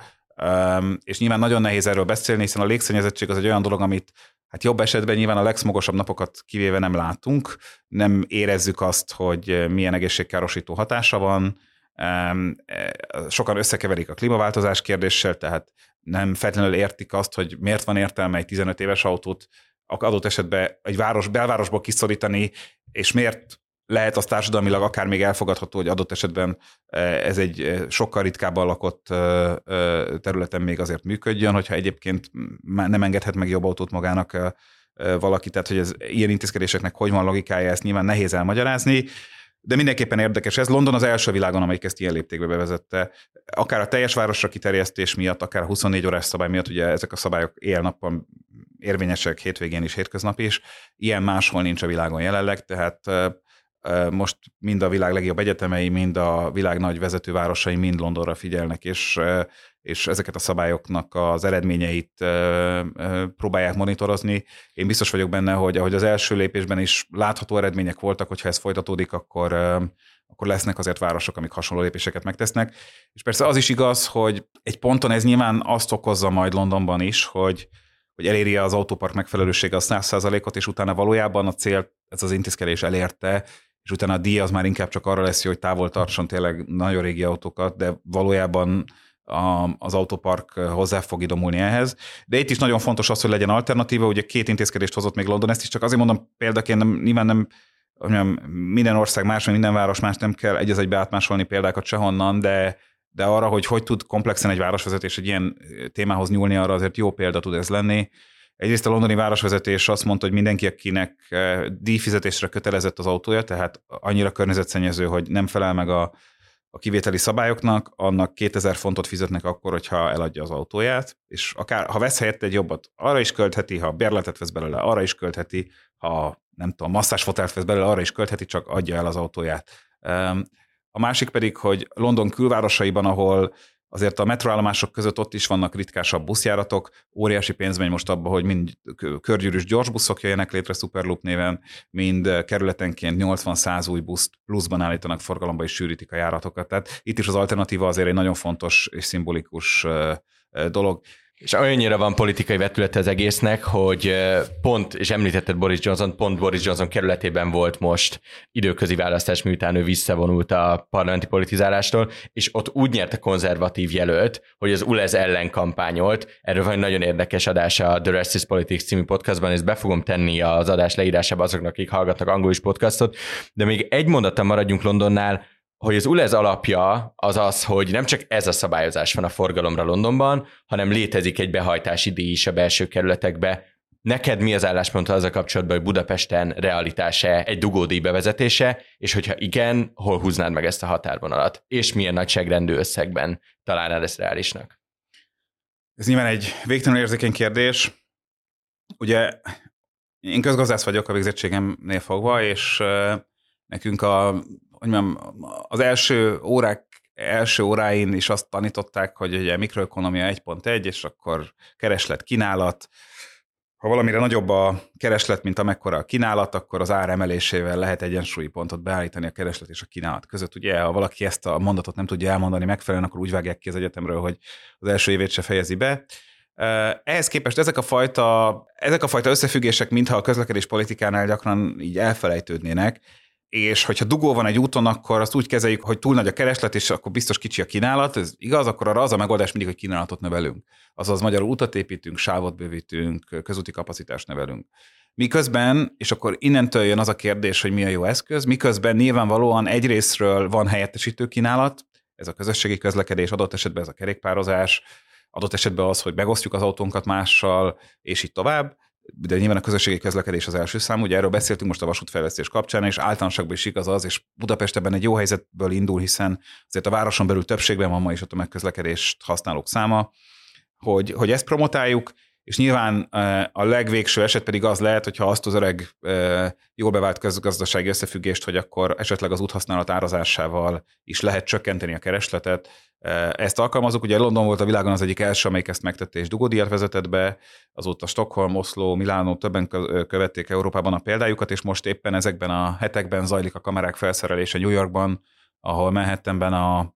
és nyilván nagyon nehéz erről beszélni, hiszen a légszennyezettség az egy olyan dolog, amit hát jobb esetben nyilván a legszmogosabb napokat kivéve nem látunk, nem érezzük azt, hogy milyen egészségkárosító hatása van, sokan összekeverik a klímaváltozás kérdéssel, tehát nem feltétlenül értik azt, hogy miért van értelme egy 15 éves autót adott esetben egy város, belvárosból kiszorítani, és miért lehet az társadalmilag akár még elfogadható, hogy adott esetben e, ez egy e, sokkal ritkábban lakott területen még azért működjön, hogyha egyébként nem engedhet meg jobb autót magának valaki, tehát hogy ez ilyen intézkedéseknek hogy van logikája, ezt nyilván nehéz elmagyarázni de mindenképpen érdekes ez. London az első világon, amelyik ezt ilyen léptékbe bevezette. Akár a teljes városra kiterjesztés miatt, akár a 24 órás szabály miatt, ugye ezek a szabályok éjjel-nappal érvényesek hétvégén is, hétköznap is. Ilyen máshol nincs a világon jelenleg, tehát most mind a világ legjobb egyetemei, mind a világ nagy vezetővárosai mind Londonra figyelnek, és, és ezeket a szabályoknak az eredményeit próbálják monitorozni. Én biztos vagyok benne, hogy ahogy az első lépésben is látható eredmények voltak, hogyha ez folytatódik, akkor, akkor lesznek azért városok, amik hasonló lépéseket megtesznek. És persze az is igaz, hogy egy ponton ez nyilván azt okozza majd Londonban is, hogy, hogy eléri az autópark megfelelősége a 100%-ot, és utána valójában a cél ez az intézkedés elérte, és utána a díj az már inkább csak arra lesz, hogy távol tartson tényleg nagyon régi autókat, de valójában a, az autópark hozzá fog idomulni ehhez. De itt is nagyon fontos az, hogy legyen alternatíva, ugye két intézkedést hozott még London, ezt is csak azért mondom példaként, nem, nyilván nem mondjam, minden ország más, minden város más, nem kell egy egybe átmásolni példákat sehonnan, de, de arra, hogy hogy tud komplexen egy városvezetés egy ilyen témához nyúlni, arra azért jó példa tud ez lenni. Egyrészt a londoni városvezetés azt mondta, hogy mindenki, akinek eh, díjfizetésre kötelezett az autója, tehát annyira környezetszennyező, hogy nem felel meg a, a kivételi szabályoknak, annak 2000 fontot fizetnek akkor, hogyha eladja az autóját, és akár, ha vesz helyette egy jobbat, arra is költheti, ha bérletet vesz belőle, arra is költheti, ha nem tudom, masszásfotelt vesz belőle, arra is költheti, csak adja el az autóját. A másik pedig, hogy London külvárosaiban, ahol azért a metroállomások között ott is vannak ritkásabb buszjáratok, óriási pénz megy most abba, hogy mind körgyűrűs gyorsbuszok jöjjenek létre Superloop néven, mind kerületenként 80-100 új buszt pluszban állítanak forgalomba és sűrítik a járatokat. Tehát itt is az alternatíva azért egy nagyon fontos és szimbolikus dolog. És olyannyira van politikai vetülete az egésznek, hogy pont, és említetted Boris Johnson, pont Boris Johnson kerületében volt most időközi választás, miután ő visszavonult a parlamenti politizálástól, és ott úgy nyert a konzervatív jelölt, hogy az ULEZ ellen kampányolt. Erről van egy nagyon érdekes adása a The Rest is Politics című podcastban, és be fogom tenni az adás leírásába azoknak, akik hallgatnak angol is podcastot. De még egy mondattal maradjunk Londonnál, hogy az ULEZ alapja az az, hogy nem csak ez a szabályozás van a forgalomra Londonban, hanem létezik egy behajtási díj is a belső kerületekbe. Neked mi az álláspont a kapcsolatban, hogy Budapesten realitása egy dugódíj bevezetése, és hogyha igen, hol húznád meg ezt a határvonalat? És milyen nagyságrendű összegben találnád ezt reálisnak? Ez nyilván egy végtelenül érzékeny kérdés. Ugye én közgazdász vagyok a végzettségemnél fogva, és nekünk a hogy mondjam, az első órák első óráin is azt tanították, hogy ugye mikroekonomia 1.1, és akkor kereslet, kínálat, ha valamire nagyobb a kereslet, mint amekkora a kínálat, akkor az ár emelésével lehet egyensúlyi pontot beállítani a kereslet és a kínálat között. Ugye, ha valaki ezt a mondatot nem tudja elmondani megfelelően, akkor úgy vágják ki az egyetemről, hogy az első évét se fejezi be. Ehhez képest ezek a fajta, ezek a fajta összefüggések, mintha a közlekedés politikánál gyakran így elfelejtődnének, és hogyha dugó van egy úton, akkor azt úgy kezeljük, hogy túl nagy a kereslet, és akkor biztos kicsi a kínálat, ez igaz, akkor arra az a megoldás mindig, hogy kínálatot növelünk. Azaz magyarul utat építünk, sávot bővítünk, közúti kapacitást növelünk. Miközben, és akkor innentől jön az a kérdés, hogy mi a jó eszköz, miközben nyilvánvalóan egyrésztről van helyettesítő kínálat, ez a közösségi közlekedés, adott esetben ez a kerékpározás, adott esetben az, hogy megosztjuk az autónkat mással, és így tovább, de nyilván a közösségi közlekedés az első szám, ugye erről beszéltünk most a vasútfejlesztés kapcsán, és általánosságban is igaz az, és Budapest ebben egy jó helyzetből indul, hiszen azért a városon belül többségben van ma is a tömegközlekedést használók száma, hogy, hogy ezt promotáljuk, és nyilván a legvégső eset pedig az lehet, hogyha azt az öreg jól bevált közgazdasági összefüggést, hogy akkor esetleg az úthasználat árazásával is lehet csökkenteni a keresletet. Ezt alkalmazunk, ugye London volt a világon az egyik első, amelyik ezt megtette és dugódiat vezetett be, azóta Stockholm, Oslo, Milánó többen követték Európában a példájukat, és most éppen ezekben a hetekben zajlik a kamerák felszerelése New Yorkban, ahol Manhattanben a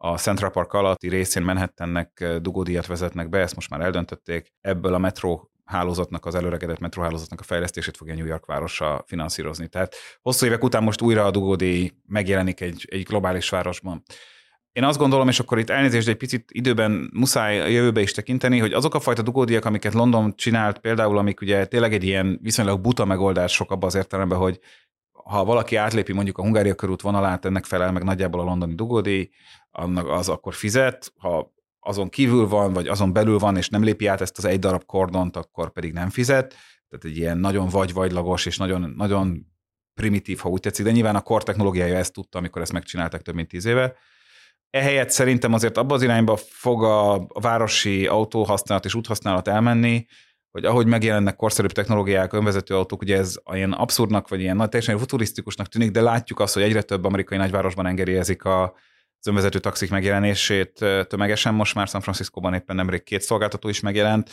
a Central Park alatti részén Manhattannek dugódíjat vezetnek be, ezt most már eldöntötték. Ebből a metró hálózatnak, az előregedett metróhálózatnak a fejlesztését fogja New York városa finanszírozni. Tehát hosszú évek után most újra a dugódíj megjelenik egy, egy globális városban. Én azt gondolom, és akkor itt elnézést, de egy picit időben muszáj a jövőbe is tekinteni, hogy azok a fajta dugódiak, amiket London csinált, például amik ugye tényleg egy ilyen viszonylag buta megoldás sok abban az értelemben, hogy ha valaki átlépi mondjuk a Hungária körút vonalát, ennek felel meg nagyjából a londoni dugódíj, annak az akkor fizet, ha azon kívül van, vagy azon belül van, és nem lépi át ezt az egy darab kordont, akkor pedig nem fizet. Tehát egy ilyen nagyon vagy-vagylagos, és nagyon, nagyon primitív, ha úgy tetszik, de nyilván a kor technológiája ezt tudta, amikor ezt megcsináltak több mint tíz éve. Ehelyett szerintem azért abba az irányba fog a városi autóhasználat és úthasználat elmenni, hogy ahogy megjelennek korszerűbb technológiák, önvezető autók, ugye ez ilyen abszurdnak, vagy ilyen nagy, teljesen futurisztikusnak tűnik, de látjuk azt, hogy egyre több amerikai nagyvárosban engedélyezik a, az önvezető taxik megjelenését tömegesen. Most már San Franciscóban éppen nemrég két szolgáltató is megjelent.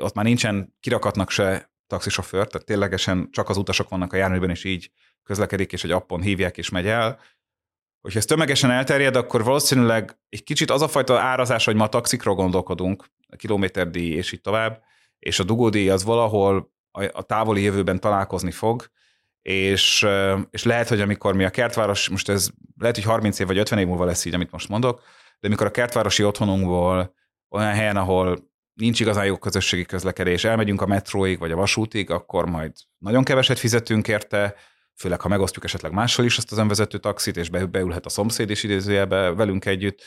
Ott már nincsen kirakatnak se taxisofőr, tehát ténylegesen csak az utasok vannak a járműben, és így közlekedik, és egy appon hívják, és megy el. Hogyha ez tömegesen elterjed, akkor valószínűleg egy kicsit az a fajta árazás, hogy ma taxikról gondolkodunk, a kilométerdíj és így tovább, és a dugódíj az valahol a távoli jövőben találkozni fog, és, és lehet, hogy amikor mi a kertváros, most ez lehet, hogy 30 év vagy 50 év múlva lesz így, amit most mondok, de amikor a kertvárosi otthonunkból olyan helyen, ahol nincs igazán jó közösségi közlekedés, elmegyünk a metróig vagy a vasútig, akkor majd nagyon keveset fizetünk érte, főleg ha megosztjuk esetleg máshol is azt az önvezető taxit, és beülhet a szomszéd is idézőjelbe velünk együtt,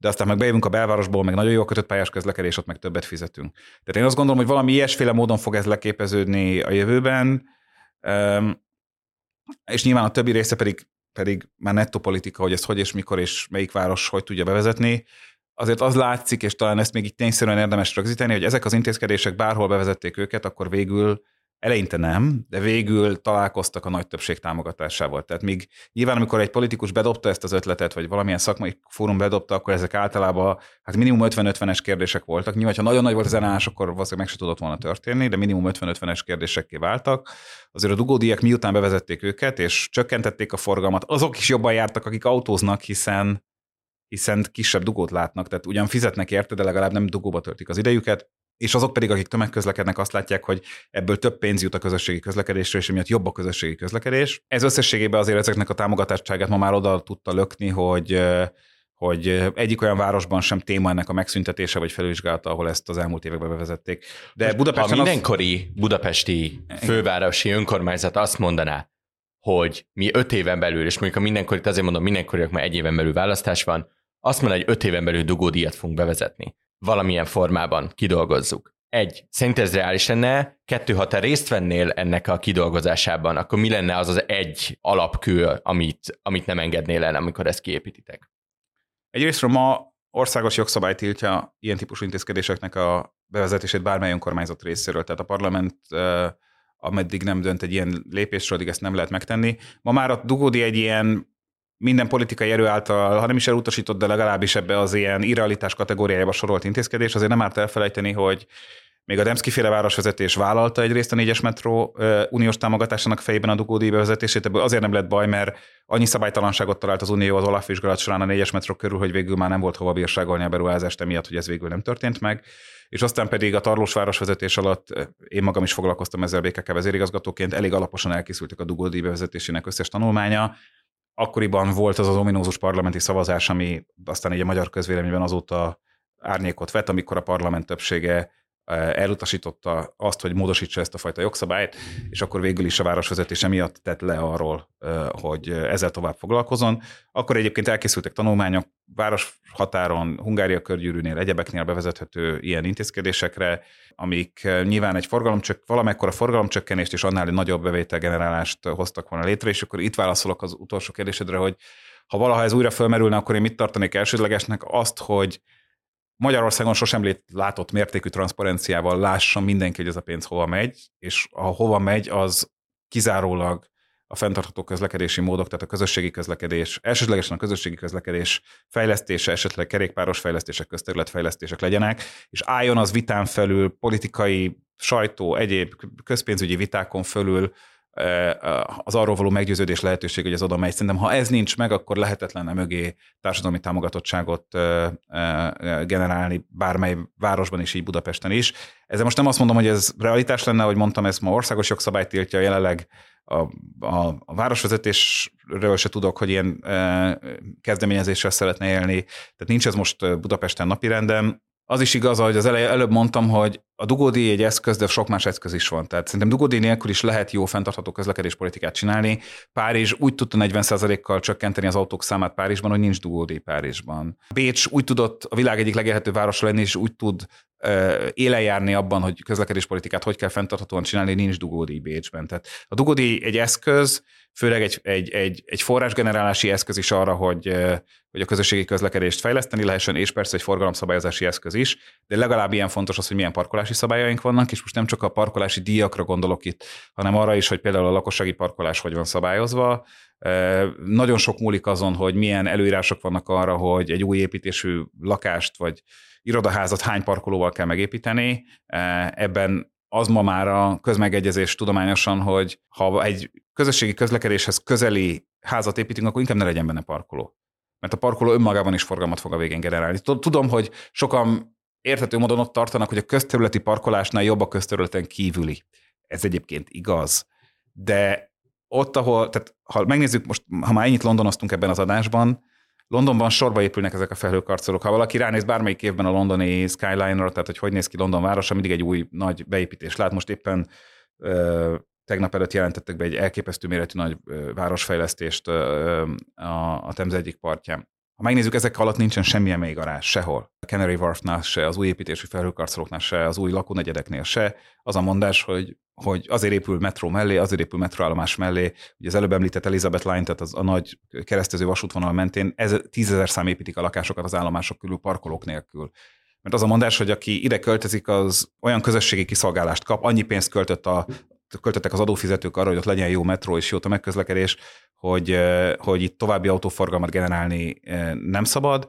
de aztán meg bejövünk a belvárosból, meg nagyon jó a kötött pályás közlekedés, ott meg többet fizetünk. Tehát én azt gondolom, hogy valami ilyesféle módon fog ez leképeződni a jövőben, és nyilván a többi része pedig pedig már nettó politika, hogy ezt hogy és mikor és melyik város hogy tudja bevezetni, azért az látszik, és talán ezt még itt tényszerűen érdemes rögzíteni, hogy ezek az intézkedések bárhol bevezették őket, akkor végül Eleinte nem, de végül találkoztak a nagy többség támogatásával. Tehát míg nyilván, amikor egy politikus bedobta ezt az ötletet, vagy valamilyen szakmai fórum bedobta, akkor ezek általában hát minimum 50-50-es kérdések voltak. Nyilván, ha nagyon nagy volt az ellenállás, akkor valószínűleg meg se tudott volna történni, de minimum 50-50-es kérdésekké váltak. Azért a dugódiak miután bevezették őket, és csökkentették a forgalmat, azok is jobban jártak, akik autóznak, hiszen hiszen kisebb dugót látnak, tehát ugyan fizetnek érte, de legalább nem dugóba töltik az idejüket, és azok pedig, akik tömegközlekednek, azt látják, hogy ebből több pénz jut a közösségi közlekedésre, és emiatt jobb a közösségi közlekedés. Ez összességében azért ezeknek a támogatottságát ma már oda tudta lökni, hogy hogy egyik olyan városban sem téma ennek a megszüntetése vagy felvizsgálata, ahol ezt az elmúlt években bevezették. De Budapesten ha mindenkori az... budapesti fővárosi önkormányzat azt mondaná, hogy mi öt éven belül, és mondjuk a mindenkorit azért mondom, mindenkoriak már egy éven belül választás van, azt mondja, hogy öt éven belül dugódíjat fogunk bevezetni valamilyen formában kidolgozzuk. Egy, szerint ez reális lenne? Kettő, ha te részt vennél ennek a kidolgozásában, akkor mi lenne az az egy alapkő, amit, amit nem engednél el, amikor ezt kiépítitek? Egyrésztről ma országos jogszabály tiltja ilyen típusú intézkedéseknek a bevezetését bármely önkormányzat részéről. Tehát a parlament ameddig nem dönt egy ilyen lépésről, addig ezt nem lehet megtenni. Ma már a dugódi egy ilyen minden politikai erő által, ha nem is elutasított, de legalábbis ebbe az ilyen irrealitás kategóriájába sorolt intézkedés, azért nem árt elfelejteni, hogy még a Demszki féle városvezetés vállalta egyrészt a négyes metró uniós támogatásának fejében a dugódíj bevezetését, ebből azért nem lett baj, mert annyi szabálytalanságot talált az Unió az Olaf vizsgálat során a négyes metró körül, hogy végül már nem volt hova bírságolni a beruházást, emiatt, hogy ez végül nem történt meg. És aztán pedig a Tarlós városvezetés alatt én magam is foglalkoztam ezzel BKK vezérigazgatóként, elég alaposan elkészültek a dugódíj bevezetésének összes tanulmánya, akkoriban volt az az ominózus parlamenti szavazás, ami aztán egy a magyar közvéleményben azóta árnyékot vett, amikor a parlament többsége elutasította azt, hogy módosítsa ezt a fajta jogszabályt, és akkor végül is a városvezetés emiatt tett le arról, hogy ezzel tovább foglalkozon. Akkor egyébként elkészültek tanulmányok város határon, Hungária körgyűrűnél, egyebeknél bevezethető ilyen intézkedésekre, amik nyilván egy forgalomcsök, valamekkora forgalomcsökkenést és annál egy nagyobb bevételgenerálást hoztak volna létre, és akkor itt válaszolok az utolsó kérdésedre, hogy ha valaha ez újra fölmerülne, akkor én mit tartanék elsődlegesnek? Azt, hogy Magyarországon sosem látott mértékű transzparenciával lássa mindenki, hogy ez a pénz hova megy, és ha hova megy, az kizárólag a fenntartható közlekedési módok, tehát a közösségi közlekedés, elsődlegesen a közösségi közlekedés fejlesztése, esetleg kerékpáros fejlesztések, közterületfejlesztések legyenek, és álljon az vitán felül, politikai, sajtó, egyéb közpénzügyi vitákon fölül az arról való meggyőződés lehetőség, hogy ez oda megy. Szerintem, ha ez nincs meg, akkor lehetetlen a mögé társadalmi támogatottságot generálni bármely városban is, így Budapesten is. Ezzel most nem azt mondom, hogy ez realitás lenne, hogy mondtam, ezt ma országos jogszabály tiltja, jelenleg a, a, a városvezetésről se tudok, hogy ilyen kezdeményezéssel szeretne élni. Tehát nincs ez most Budapesten napirendem. Az is igaz, hogy az elej, előbb mondtam, hogy a dugódi egy eszköz, de sok más eszköz is van. Tehát szerintem dugódi nélkül is lehet jó fenntartható közlekedéspolitikát csinálni. Párizs úgy tudta 40%-kal csökkenteni az autók számát Párizsban, hogy nincs dugódi Párizsban. Bécs úgy tudott a világ egyik legélhetőbb városa lenni, és úgy tud járni abban, hogy közlekedéspolitikát hogy kell fenntarthatóan csinálni, nincs dugódi Bécsben. Tehát a dugódi egy eszköz, főleg egy, egy, egy, egy forrásgenerálási eszköz is arra, hogy, hogy a közösségi közlekedést fejleszteni lehessen, és persze egy forgalomszabályozási eszköz is, de legalább ilyen fontos az, hogy milyen parkolási szabályaink vannak, és most nem csak a parkolási díjakra gondolok itt, hanem arra is, hogy például a lakossági parkolás hogy van szabályozva. Nagyon sok múlik azon, hogy milyen előírások vannak arra, hogy egy új építésű lakást vagy irodaházat hány parkolóval kell megépíteni. Ebben az ma már a közmegegyezés tudományosan, hogy ha egy közösségi közlekedéshez közeli házat építünk, akkor inkább ne legyen benne parkoló. Mert a parkoló önmagában is forgalmat fog a végén generálni. Tudom, hogy sokan érthető módon ott tartanak, hogy a közterületi parkolásnál jobb a közterületen kívüli. Ez egyébként igaz. De ott, ahol, tehát ha megnézzük most, ha már ennyit londonoztunk ebben az adásban, Londonban sorba épülnek ezek a felhőkarcolók. Ha valaki ránéz bármelyik évben a londoni Skyline-ra, tehát hogy hogy néz ki London városa, mindig egy új nagy beépítés lát. Most éppen ö, tegnap előtt jelentettek be egy elképesztő méretű nagy városfejlesztést ö, a, a Temze egyik partján. Ha megnézzük, ezek alatt nincsen semmilyen még garázs, sehol. A Canary Wharfnál se, az új építésű felhőkarcolóknál se, az új lakónegyedeknél se. Az a mondás, hogy, hogy azért épül metró mellé, azért épül metróállomás mellé. Ugye az előbb említett Elizabeth Line, tehát az a nagy keresztező vasútvonal mentén ez, tízezer szám építik a lakásokat az állomások körül parkolók nélkül. Mert az a mondás, hogy aki ide költözik, az olyan közösségi kiszolgálást kap, annyi pénzt költött a költöttek az adófizetők arra, hogy ott legyen jó metró és jó tömegközlekedés, hogy, hogy itt további autóforgalmat generálni nem szabad.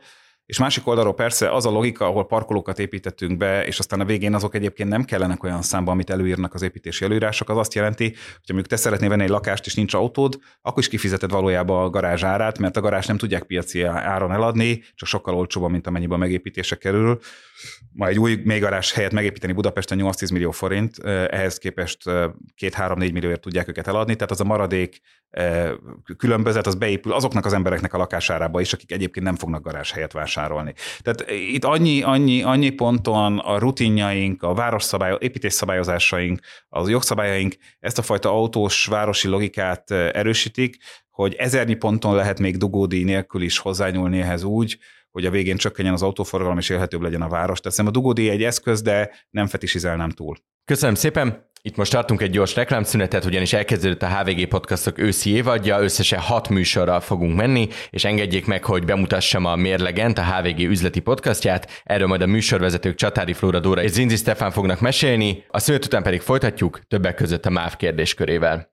És másik oldalról persze az a logika, ahol parkolókat építettünk be, és aztán a végén azok egyébként nem kellenek olyan számba, amit előírnak az építési előírások, az azt jelenti, hogy mondjuk te szeretnél venni egy lakást, és nincs autód, akkor is kifizeted valójában a garázs árát, mert a garázs nem tudják piaci áron eladni, csak sokkal olcsóban, mint amennyiben megépítése kerül. Ma egy új mélygarázs helyet megépíteni Budapesten 8-10 millió forint, ehhez képest 2-3-4 millióért tudják őket eladni, tehát az a maradék különbözet az beépül azoknak az embereknek a lakásárába is, akik egyébként nem fognak garázs helyet vásárolni. Tehát itt annyi, annyi, annyi ponton a rutinjaink, a városszabály, építésszabályozásaink, az jogszabályaink ezt a fajta autós városi logikát erősítik, hogy ezernyi ponton lehet még dugódíj nélkül is hozzányúlni ehhez úgy, hogy a végén csökkenjen az autóforgalom és élhetőbb legyen a város. Tehát a dugódíj egy eszköz, de nem fetisizelnem túl. Köszönöm szépen! Itt most tartunk egy gyors reklámszünetet, ugyanis elkezdődött a HVG Podcastok őszi évadja, összesen hat műsorral fogunk menni, és engedjék meg, hogy bemutassam a Mérlegent, a HVG üzleti podcastját. Erről majd a műsorvezetők Csatári Flóra Dóra és Zinzi Stefán fognak mesélni, a szünet után pedig folytatjuk, többek között a MÁV kérdéskörével.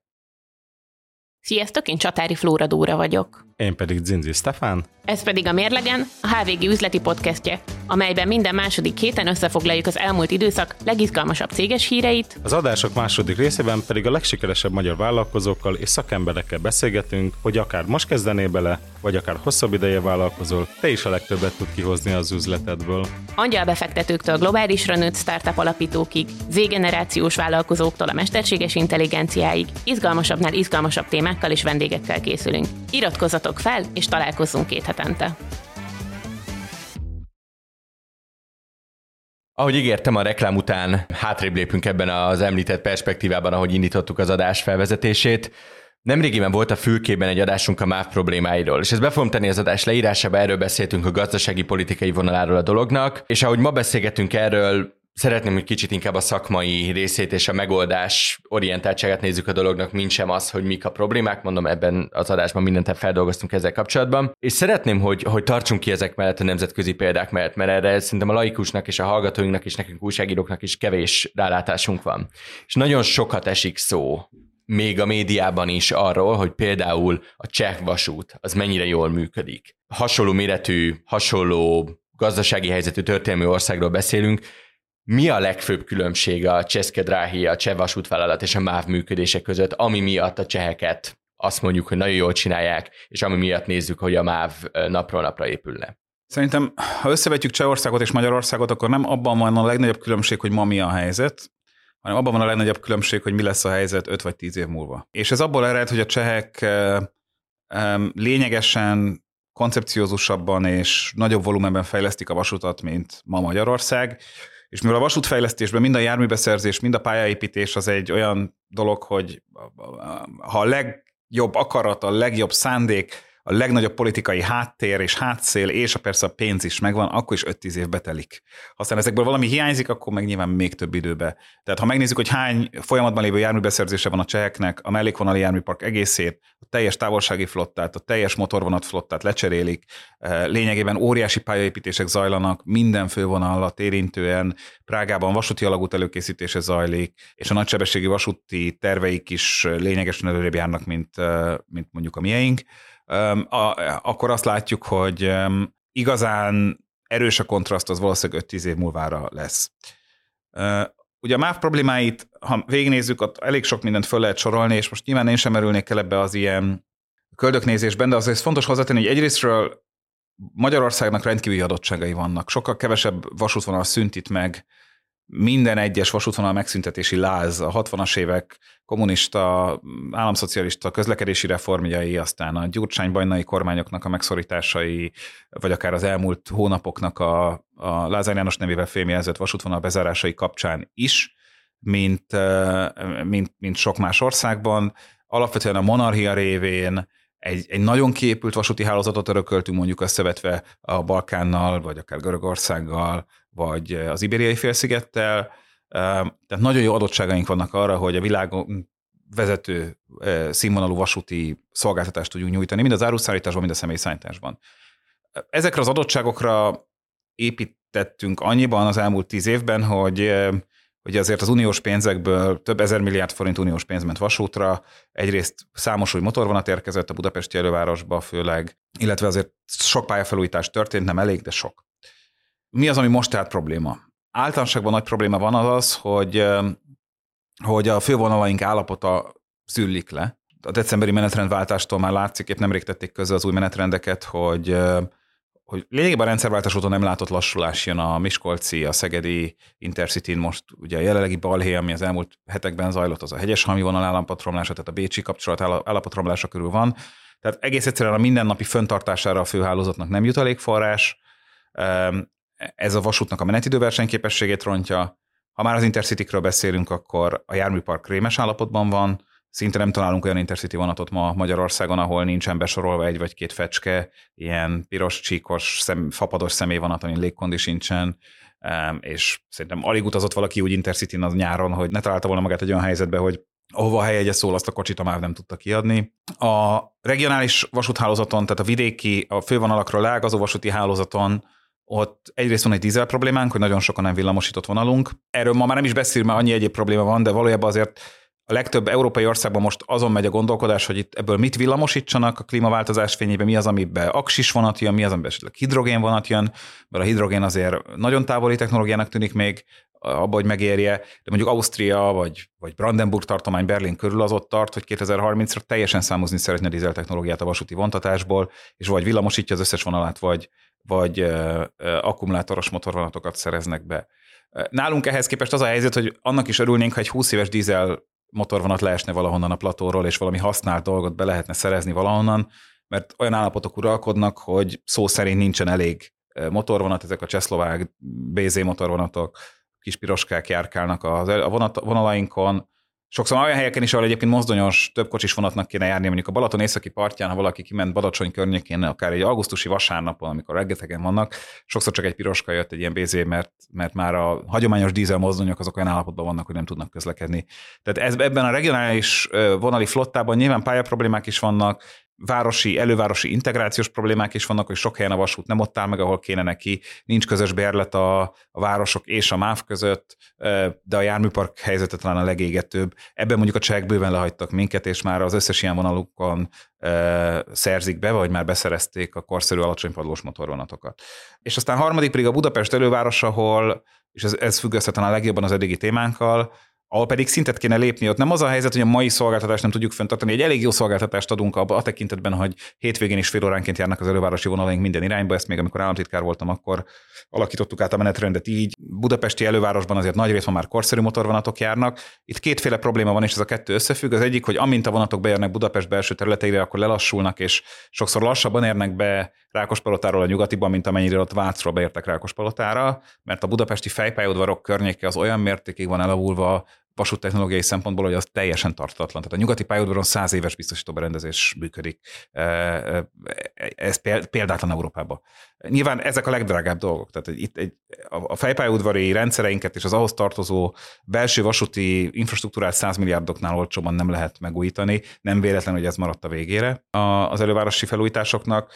Sziasztok, én Csatári Flóra Dóra vagyok. Én pedig Zinzi Stefán. Ez pedig a Mérlegen, a HVG üzleti podcastje, amelyben minden második héten összefoglaljuk az elmúlt időszak legizgalmasabb céges híreit. Az adások második részében pedig a legsikeresebb magyar vállalkozókkal és szakemberekkel beszélgetünk, hogy akár most kezdenél bele, vagy akár hosszabb ideje vállalkozol, te is a legtöbbet tud kihozni az üzletedből. Angyalbefektetőktől globálisra nőtt startup alapítókig, Z-generációs vállalkozóktól a mesterséges intelligenciáig, izgalmasabbnál izgalmasabb témákkal és vendégekkel készülünk. Iratkozzatok fel, és találkozzunk két hetente. Ahogy ígértem, a reklám után hátrébb lépünk ebben az említett perspektívában, ahogy indítottuk az adás felvezetését. Nemrégiben volt a fülkében egy adásunk a MÁV problémáiról, és ezt be fogom tenni az adás leírásába, erről beszéltünk a gazdasági politikai vonaláról a dolognak, és ahogy ma beszélgetünk erről, Szeretném, hogy kicsit inkább a szakmai részét és a megoldás orientáltságát nézzük a dolognak, mint sem az, hogy mik a problémák. Mondom, ebben az adásban mindent feldolgoztunk ezzel kapcsolatban. És szeretném, hogy, hogy tartsunk ki ezek mellett a nemzetközi példák mellett, mert erre szerintem a laikusnak és a hallgatóinknak és nekünk újságíróknak is kevés rálátásunk van. És nagyon sokat esik szó még a médiában is arról, hogy például a cseh vasút az mennyire jól működik. Hasonló méretű, hasonló gazdasági helyzetű történelmi országról beszélünk, mi a legfőbb különbség a Cseszke Dráhi, a cseh vasútvállalat és a MÁV működése között, ami miatt a cseheket azt mondjuk, hogy nagyon jól csinálják, és ami miatt nézzük, hogy a MÁV napról napra épülne? Szerintem, ha összevetjük Csehországot és Magyarországot, akkor nem abban van a legnagyobb különbség, hogy ma mi a helyzet, hanem abban van a legnagyobb különbség, hogy mi lesz a helyzet 5 vagy 10 év múlva. És ez abból ered, hogy a csehek lényegesen koncepciózusabban és nagyobb volumenben fejlesztik a vasutat, mint ma Magyarország. És mivel a vasútfejlesztésben mind a járműbeszerzés, mind a pályaépítés az egy olyan dolog, hogy ha a legjobb akarat, a legjobb szándék, a legnagyobb politikai háttér és hátszél, és a persze a pénz is megvan, akkor is 5-10 év betelik. Aztán ezekből valami hiányzik, akkor meg nyilván még több időbe. Tehát ha megnézzük, hogy hány folyamatban lévő járműbeszerzése van a cseheknek, a mellékvonali járműpark egészét, a teljes távolsági flottát, a teljes motorvonat flottát lecserélik, eh, lényegében óriási pályaépítések zajlanak, minden fővonalat érintően, Prágában vasúti alagút előkészítése zajlik, és a nagysebességi vasúti terveik is lényegesen előrébb járnak, mint, eh, mint mondjuk a miénk akkor azt látjuk, hogy igazán erős a kontraszt, az valószínűleg 5-10 év múlvára lesz. Ugye a MÁV problémáit, ha végignézzük, ott elég sok mindent föl lehet sorolni, és most nyilván én sem merülnék el ebbe az ilyen köldöknézésben, de azért fontos hozzátenni, hogy egyrésztről Magyarországnak rendkívüli adottságai vannak. Sokkal kevesebb vasútvonal szüntít meg minden egyes vasútvonal megszüntetési láz, a 60-as évek kommunista, államszocialista közlekedési reformjai, aztán a gyurcsány-bajnai kormányoknak a megszorításai, vagy akár az elmúlt hónapoknak a, a Lázár János nevével fémjelzett vasútvonal bezárásai kapcsán is, mint, mint, mint sok más országban. Alapvetően a monarchia révén egy, egy nagyon kiépült vasúti hálózatot örököltünk mondjuk összevetve a Balkánnal, vagy akár Görögországgal, vagy az Ibériai félszigettel. Tehát nagyon jó adottságaink vannak arra, hogy a világon vezető színvonalú vasúti szolgáltatást tudjunk nyújtani, mind az áruszállításban, mind a személyszállításban. Ezekre az adottságokra építettünk annyiban az elmúlt tíz évben, hogy hogy azért az uniós pénzekből több ezer milliárd forint uniós pénz ment vasútra, egyrészt számos új motorvonat érkezett a budapesti elővárosba főleg, illetve azért sok pályafelújítás történt, nem elég, de sok. Mi az, ami most tehát probléma? Általánosságban nagy probléma van az az, hogy, hogy a fővonalaink állapota szüllik le. A decemberi menetrendváltástól már látszik, épp nemrég tették közre az új menetrendeket, hogy hogy lényegében a rendszerváltás óta nem látott lassulás jön a Miskolci, a Szegedi intercity most ugye a jelenlegi balhé, ami az elmúlt hetekben zajlott, az a hegyes-hami vonal állapotromlása, tehát a Bécsi kapcsolat állapotromlása körül van. Tehát egész egyszerűen a mindennapi föntartására a főhálózatnak nem jut elég forrás. Ez a vasútnak a menetidő versenyképességét rontja. Ha már az intercity beszélünk, akkor a járműpark rémes állapotban van, Szinte nem találunk olyan intercity vonatot ma Magyarországon, ahol nincsen besorolva egy vagy két fecske, ilyen piros, csíkos, szem, fapados személyvonat, ami légkondi sincsen, és szerintem alig utazott valaki úgy intercity az nyáron, hogy ne találta volna magát egy olyan helyzetbe, hogy ahova a helyegye szól, azt a kocsit a már nem tudta kiadni. A regionális vasúthálózaton, tehát a vidéki, a fővonalakról leágazó vasúti hálózaton ott egyrészt van egy dízel problémánk, hogy nagyon sokan nem villamosított vonalunk. Erről ma már nem is beszélünk, mert annyi egyéb probléma van, de valójában azért a legtöbb európai országban most azon megy a gondolkodás, hogy itt ebből mit villamosítsanak a klímaváltozás fényében, mi az, amiben aksis vonat jön, mi az, amiben esetleg hidrogén vonat jön, mert a hidrogén azért nagyon távoli technológiának tűnik még, abba, hogy megérje, de mondjuk Ausztria vagy, vagy Brandenburg tartomány Berlin körül az ott tart, hogy 2030-ra teljesen számozni szeretne a dízel technológiát a vasúti vontatásból, és vagy villamosítja az összes vonalát, vagy, vagy akkumulátoros motorvonatokat szereznek be. Nálunk ehhez képest az a helyzet, hogy annak is örülnénk, ha egy 20 éves dízel motorvonat leesne valahonnan a platóról, és valami használt dolgot be lehetne szerezni valahonnan, mert olyan állapotok uralkodnak, hogy szó szerint nincsen elég motorvonat, ezek a csehszlovák BZ motorvonatok, kis piroskák járkálnak a, vonalainkon, Sokszor olyan helyeken is, ahol egyébként mozdonyos, több kocsis vonatnak kéne járni, mondjuk a Balaton északi partján, ha valaki kiment Badacsony környékén, akár egy augusztusi vasárnapon, amikor reggetegen vannak, sokszor csak egy piroska jött egy ilyen BZ, mert, mert már a hagyományos dízel mozdonyok azok olyan állapotban vannak, hogy nem tudnak közlekedni. Tehát ez, ebben a regionális vonali flottában nyilván pályaproblémák is vannak, városi, elővárosi integrációs problémák is vannak, hogy sok helyen a vasút nem ott áll meg, ahol kéne neki, nincs közös bérlet a, a városok és a MÁV között, de a járműpark helyzete talán a legégetőbb. Ebben mondjuk a csehek bőven lehagytak minket, és már az összes ilyen vonalukon szerzik be, vagy már beszerezték a korszerű alacsonypadlós motorvonatokat. És aztán harmadik pedig a Budapest előváros, ahol, és ez, ez függ össze talán legjobban az eddigi témánkkal, ahol pedig szintet kéne lépni. Ott nem az a helyzet, hogy a mai szolgáltatást nem tudjuk fenntartani. Egy elég jó szolgáltatást adunk a, a tekintetben, hogy hétvégén is fél óránként járnak az elővárosi vonalaink minden irányba. Ezt még amikor államtitkár voltam, akkor alakítottuk át a menetrendet így. Budapesti elővárosban azért nagy részben már korszerű motorvonatok járnak. Itt kétféle probléma van, és ez a kettő összefügg. Az egyik, hogy amint a vonatok beérnek Budapest belső területeire, akkor lelassulnak, és sokszor lassabban érnek be Rákospalotáról a nyugatiban, mint amennyire ott Vácról beértek Rákospalotára, mert a budapesti fejpályaudvarok környéke az olyan mértékig van elavulva vasúttechnológiai szempontból, hogy az teljesen tartatlan. Tehát a nyugati pályaudvaron száz éves biztosító berendezés működik. Ez példátlan Európában. Nyilván ezek a legdrágább dolgok. Tehát itt egy, a fejpályaudvari rendszereinket és az ahhoz tartozó belső vasúti infrastruktúrát 100 milliárdoknál olcsóban nem lehet megújítani. Nem véletlen, hogy ez maradt a végére az elővárosi felújításoknak.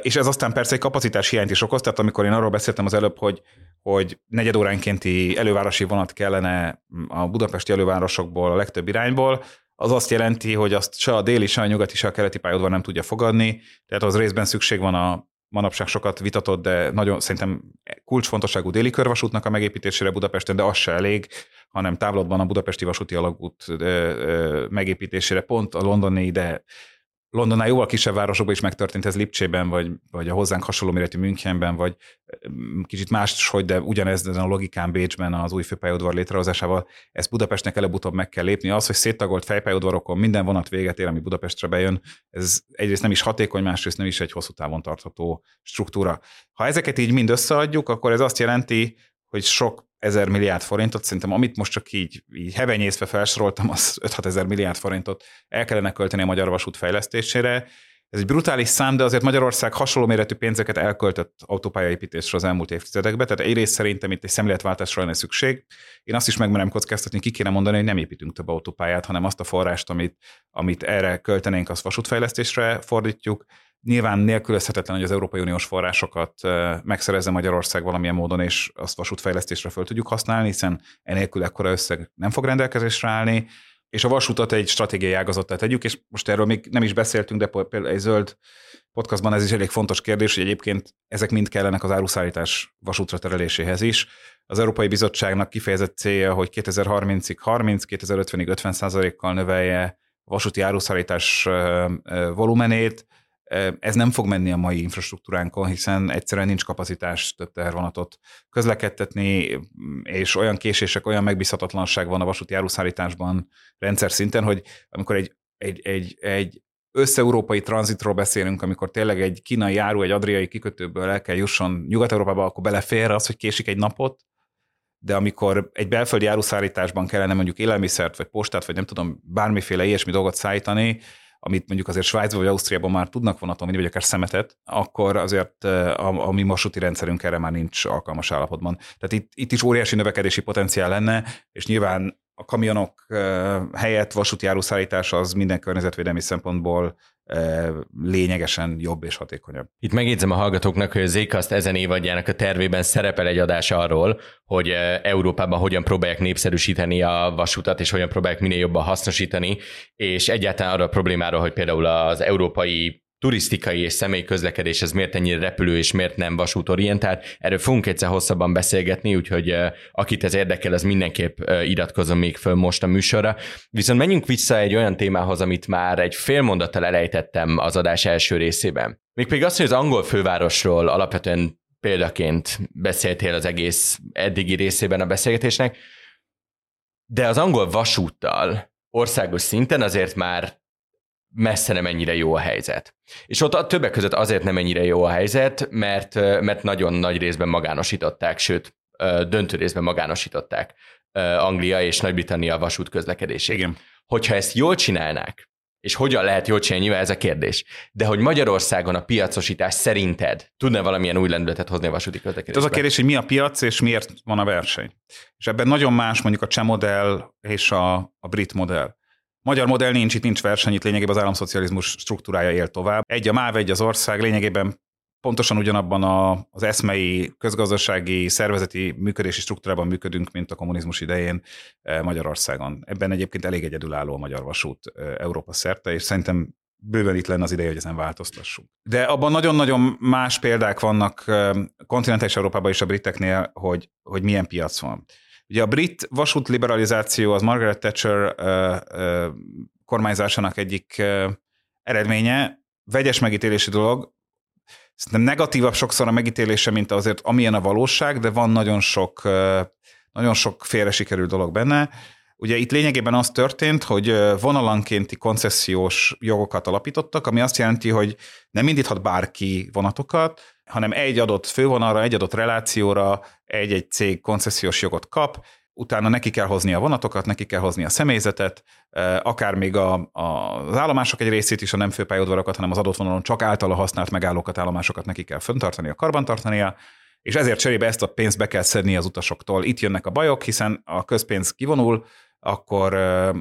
És ez aztán persze egy kapacitás hiányt is okoz, tehát amikor én arról beszéltem az előbb, hogy, hogy negyed óránkénti elővárosi vonat kellene a budapesti elővárosokból, a legtöbb irányból, az azt jelenti, hogy azt se a déli, se a nyugati, se a keleti pályaudvar nem tudja fogadni, tehát az részben szükség van a manapság sokat vitatott, de nagyon szerintem kulcsfontosságú déli körvasútnak a megépítésére Budapesten, de az se elég, hanem távlatban a budapesti vasúti alagút megépítésére pont a londoni, de Londonnál jóval kisebb városokban is megtörtént ez Lipcsében, vagy, vagy a hozzánk hasonló méretű Münchenben, vagy mm, kicsit más, hogy de ugyanez a logikán Bécsben az új főpályaudvar létrehozásával, ezt Budapestnek előbb-utóbb meg kell lépni. Az, hogy széttagolt fejpályaudvarokon minden vonat véget ér, ami Budapestre bejön, ez egyrészt nem is hatékony, másrészt nem is egy hosszú távon tartható struktúra. Ha ezeket így mind összeadjuk, akkor ez azt jelenti, hogy sok ezer milliárd forintot, szerintem amit most csak így, így hevenyészve felsoroltam, az 5-6 ezer milliárd forintot el kellene költeni a magyar vasút fejlesztésére, Ez egy brutális szám, de azért Magyarország hasonló méretű pénzeket elköltött autópályaépítésre az elmúlt évtizedekben, tehát egyrészt szerintem itt egy szemléletváltásra lenne szükség. Én azt is megmerem kockáztatni, ki kéne mondani, hogy nem építünk több autópályát, hanem azt a forrást, amit, amit erre költenénk, azt vasútfejlesztésre fordítjuk. Nyilván nélkülözhetetlen, hogy az Európai Uniós forrásokat megszerezze Magyarország valamilyen módon, és azt vasútfejlesztésre föl tudjuk használni, hiszen enélkül ekkora összeg nem fog rendelkezésre állni és a vasutat egy stratégiai ágazattá tegyük, és most erről még nem is beszéltünk, de például egy zöld podcastban ez is elég fontos kérdés, hogy egyébként ezek mind kellenek az áruszállítás vasútra tereléséhez is. Az Európai Bizottságnak kifejezett célja, hogy 2030-ig 30, 2050-ig 50 kal növelje a vasúti áruszállítás volumenét, ez nem fog menni a mai infrastruktúránkon, hiszen egyszerűen nincs kapacitás több tehervonatot közlekedtetni, és olyan késések, olyan megbízhatatlanság van a vasúti áruszállításban rendszer szinten, hogy amikor egy, egy, egy, egy össze-európai tranzitról beszélünk, amikor tényleg egy kínai áru egy adriai kikötőből el kell jusson Nyugat-Európába, akkor belefér az, hogy késik egy napot, de amikor egy belföldi áruszállításban kellene mondjuk élelmiszert, vagy postát, vagy nem tudom, bármiféle ilyesmi dolgot szállítani, amit mondjuk azért Svájcban vagy Ausztriában már tudnak vonaton vinni, vagy akár szemetet, akkor azért a, a mi vasúti rendszerünk erre már nincs alkalmas állapotban. Tehát itt, itt is óriási növekedési potenciál lenne, és nyilván a kamionok helyett vasúti áruszállítás az minden környezetvédelmi szempontból lényegesen jobb és hatékonyabb. Itt megjegyzem a hallgatóknak, hogy az Zcast ezen évadjának a tervében szerepel egy adás arról, hogy Európában hogyan próbálják népszerűsíteni a vasutat, és hogyan próbálják minél jobban hasznosítani, és egyáltalán arra a problémáról, hogy például az európai turisztikai és személyi közlekedés ez miért ennyire repülő és miért nem vasútorientált. Erről fogunk egyszer hosszabban beszélgetni, úgyhogy akit ez érdekel, az mindenképp iratkozom még föl most a műsorra. Viszont menjünk vissza egy olyan témához, amit már egy fél mondattal elejtettem az adás első részében. Mégpedig azt, hogy az angol fővárosról alapvetően példaként beszéltél az egész eddigi részében a beszélgetésnek, de az angol vasúttal országos szinten azért már messze nem ennyire jó a helyzet. És ott a többek között azért nem ennyire jó a helyzet, mert, mert nagyon nagy részben magánosították, sőt, döntő részben magánosították Anglia és Nagy-Britannia vasút közlekedését. Igen. Hogyha ezt jól csinálnák, és hogyan lehet jól csinálni, nyilván ez a kérdés. De hogy Magyarországon a piacosítás szerinted tudna valamilyen új lendületet hozni a vasúti közlekedésbe? Az a kérdés, hogy mi a piac, és miért van a verseny. És ebben nagyon más mondjuk a cseh modell és a, a brit modell. Magyar modell nincs, itt nincs verseny, itt lényegében az államszocializmus struktúrája él tovább. Egy a MÁV, egy az ország, lényegében pontosan ugyanabban a, az eszmei, közgazdasági, szervezeti működési struktúrában működünk, mint a kommunizmus idején eh, Magyarországon. Ebben egyébként elég egyedülálló a magyar vasút eh, Európa szerte, és szerintem bőven itt lenne az ideje, hogy ezen változtassunk. De abban nagyon-nagyon más példák vannak eh, kontinentális Európában és a briteknél, hogy, hogy milyen piac van. Ugye a brit vasút liberalizáció az Margaret Thatcher kormányzásának egyik eredménye, vegyes megítélési dolog, Szerintem negatívabb sokszor a megítélése, mint azért amilyen a valóság, de van nagyon sok, nagyon sok félre sikerült dolog benne. Ugye itt lényegében az történt, hogy vonalankénti koncesziós jogokat alapítottak, ami azt jelenti, hogy nem indíthat bárki vonatokat, hanem egy adott fővonalra, egy adott relációra egy-egy cég koncesziós jogot kap, utána neki kell hozni a vonatokat, neki kell hozni a személyzetet, akár még a, a, az állomások egy részét is, a nem főpályaudvarokat, hanem az adott vonalon csak általa használt megállókat, állomásokat neki kell föntartania, karbantartania, és ezért cserébe ezt a pénzt be kell szedni az utasoktól. Itt jönnek a bajok, hiszen a közpénz kivonul, akkor,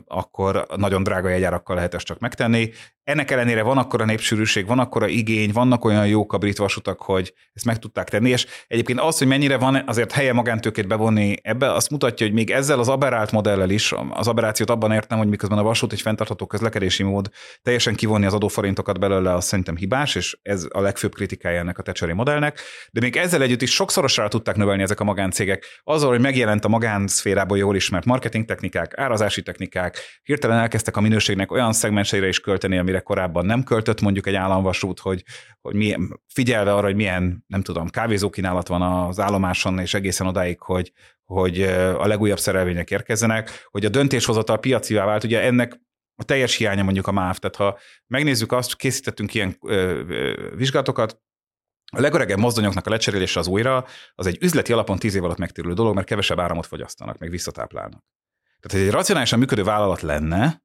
akkor nagyon drága jegyárakkal lehet ezt csak megtenni. Ennek ellenére van akkora népsűrűség, van akkora igény, vannak olyan jók a brit vasutak, hogy ezt meg tudták tenni, és egyébként az, hogy mennyire van azért helye magántőkét bevonni ebbe, azt mutatja, hogy még ezzel az aberált modellel is, az aberációt abban értem, hogy miközben a vasút egy fenntartható közlekedési mód, teljesen kivonni az adóforintokat belőle, az szerintem hibás, és ez a legfőbb kritikája ennek a tecseri modellnek, de még ezzel együtt is sokszorosra tudták növelni ezek a magáncégek, azzal, hogy megjelent a magánszférában jól ismert marketing technikák, árazási technikák, hirtelen elkezdtek a minőségnek olyan szegmenseire is költeni, amire korábban nem költött mondjuk egy államvasút, hogy, hogy milyen, figyelve arra, hogy milyen, nem tudom, kávézókínálat van az állomáson, és egészen odáig, hogy, hogy a legújabb szerelvények érkezzenek, hogy a döntéshozatal piacivá vált, ugye ennek a teljes hiánya mondjuk a MÁV, tehát ha megnézzük azt, készítettünk ilyen ö, ö, vizsgálatokat, a legöregebb mozdonyoknak a lecserélése az újra, az egy üzleti alapon tíz év alatt megtérülő dolog, mert kevesebb áramot fogyasztanak, meg visszatáplálnak. Tehát, hogy egy racionálisan működő vállalat lenne,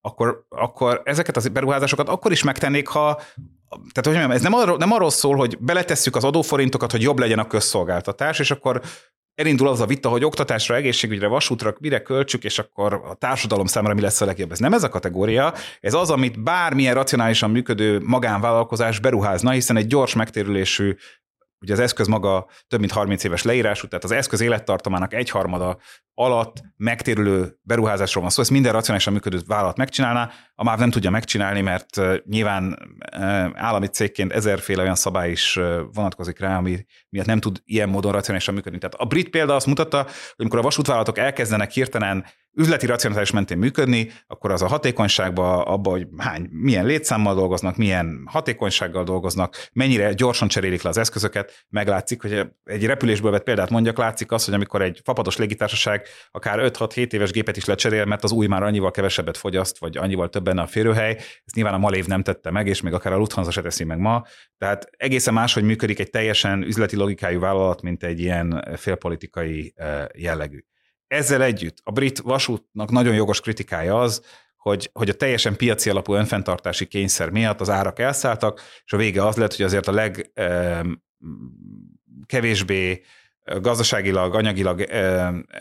akkor, akkor ezeket az beruházásokat akkor is megtennék, ha tehát hogy mondjam, ez nem arról, nem arról szól, hogy beletesszük az adóforintokat, hogy jobb legyen a közszolgáltatás, és akkor elindul az a vita, hogy oktatásra, egészségügyre, vasútra mire költsük, és akkor a társadalom számára mi lesz a legjobb. Ez nem ez a kategória, ez az, amit bármilyen racionálisan működő magánvállalkozás beruházna, hiszen egy gyors megtérülésű Ugye az eszköz maga több mint 30 éves leírású, tehát az eszköz élettartamának egyharmada alatt megtérülő beruházásról van szó. Ezt minden racionálisan működő vállalat megcsinálná, a MÁV nem tudja megcsinálni, mert nyilván állami cégként ezerféle olyan szabály is vonatkozik rá, ami miatt nem tud ilyen módon racionálisan működni. Tehát a brit példa azt mutatta, hogy amikor a vasútvállalatok elkezdenek hirtelen üzleti racionális mentén működni, akkor az a hatékonyságba, abba, hogy hány, milyen létszámmal dolgoznak, milyen hatékonysággal dolgoznak, mennyire gyorsan cserélik le az eszközöket, meglátszik, hogy egy repülésből vett példát mondjak, látszik az, hogy amikor egy fapados légitársaság akár 5-6-7 éves gépet is lecserél, mert az új már annyival kevesebbet fogyaszt, vagy annyival több benne a férőhely, ezt nyilván a Malév nem tette meg, és még akár a Lufthansa se teszi meg ma. Tehát egészen máshogy működik egy teljesen üzleti logikájú vállalat, mint egy ilyen félpolitikai eh, jellegű. Ezzel együtt a brit vasútnak nagyon jogos kritikája az, hogy, hogy a teljesen piaci alapú önfenntartási kényszer miatt az árak elszálltak, és a vége az lett, hogy azért a legkevésbé gazdaságilag, anyagilag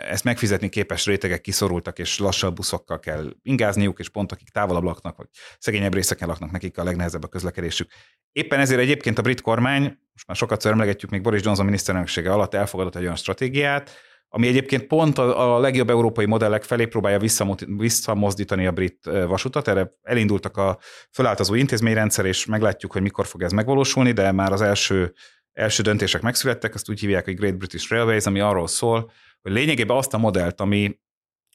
ezt megfizetni képes rétegek kiszorultak, és lassabb buszokkal kell ingázniuk, és pont akik távolabb laknak, vagy szegényebb részeken laknak, nekik a legnehezebb a közlekedésük. Éppen ezért egyébként a brit kormány, most már sokat emlegetjük, még Boris Johnson miniszterelnöksége alatt elfogadott egy olyan stratégiát, ami egyébként pont a, legjobb európai modellek felé próbálja visszamozdítani a brit vasutat. Erre elindultak a fölálltazó intézményrendszer, és meglátjuk, hogy mikor fog ez megvalósulni, de már az első, első döntések megszülettek, azt úgy hívják, hogy Great British Railways, ami arról szól, hogy lényegében azt a modellt, ami,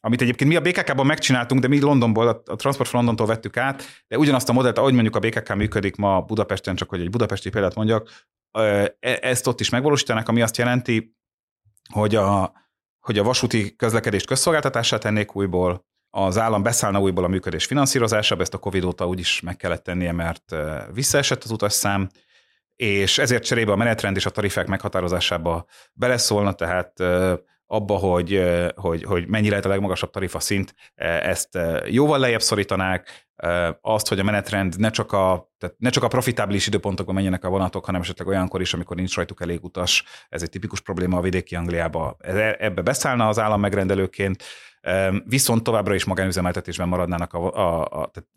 amit egyébként mi a BKK-ban megcsináltunk, de mi Londonból, a Transport for Londontól vettük át, de ugyanazt a modellt, ahogy mondjuk a BKK működik ma Budapesten, csak hogy egy budapesti példát mondjak, e, ezt ott is megvalósítanak, ami azt jelenti, hogy a, hogy a vasúti közlekedést közszolgáltatását tennék újból, az állam beszállna újból a működés finanszírozásába, ezt a Covid óta úgyis meg kellett tennie, mert visszaesett az utasszám, és ezért cserébe a menetrend és a tarifák meghatározásába beleszólna, tehát abba, hogy, hogy, hogy mennyi lehet a legmagasabb tarifa szint, ezt jóval lejjebb szorítanák, azt, hogy a menetrend ne csak a, tehát ne csak a profitábilis időpontokban menjenek a vonatok, hanem esetleg olyankor is, amikor nincs rajtuk elég utas. Ez egy tipikus probléma a vidéki Angliába. E, ebbe beszállna az állam megrendelőként, viszont továbbra is magánüzemeltetésben maradnának a, a, a tehát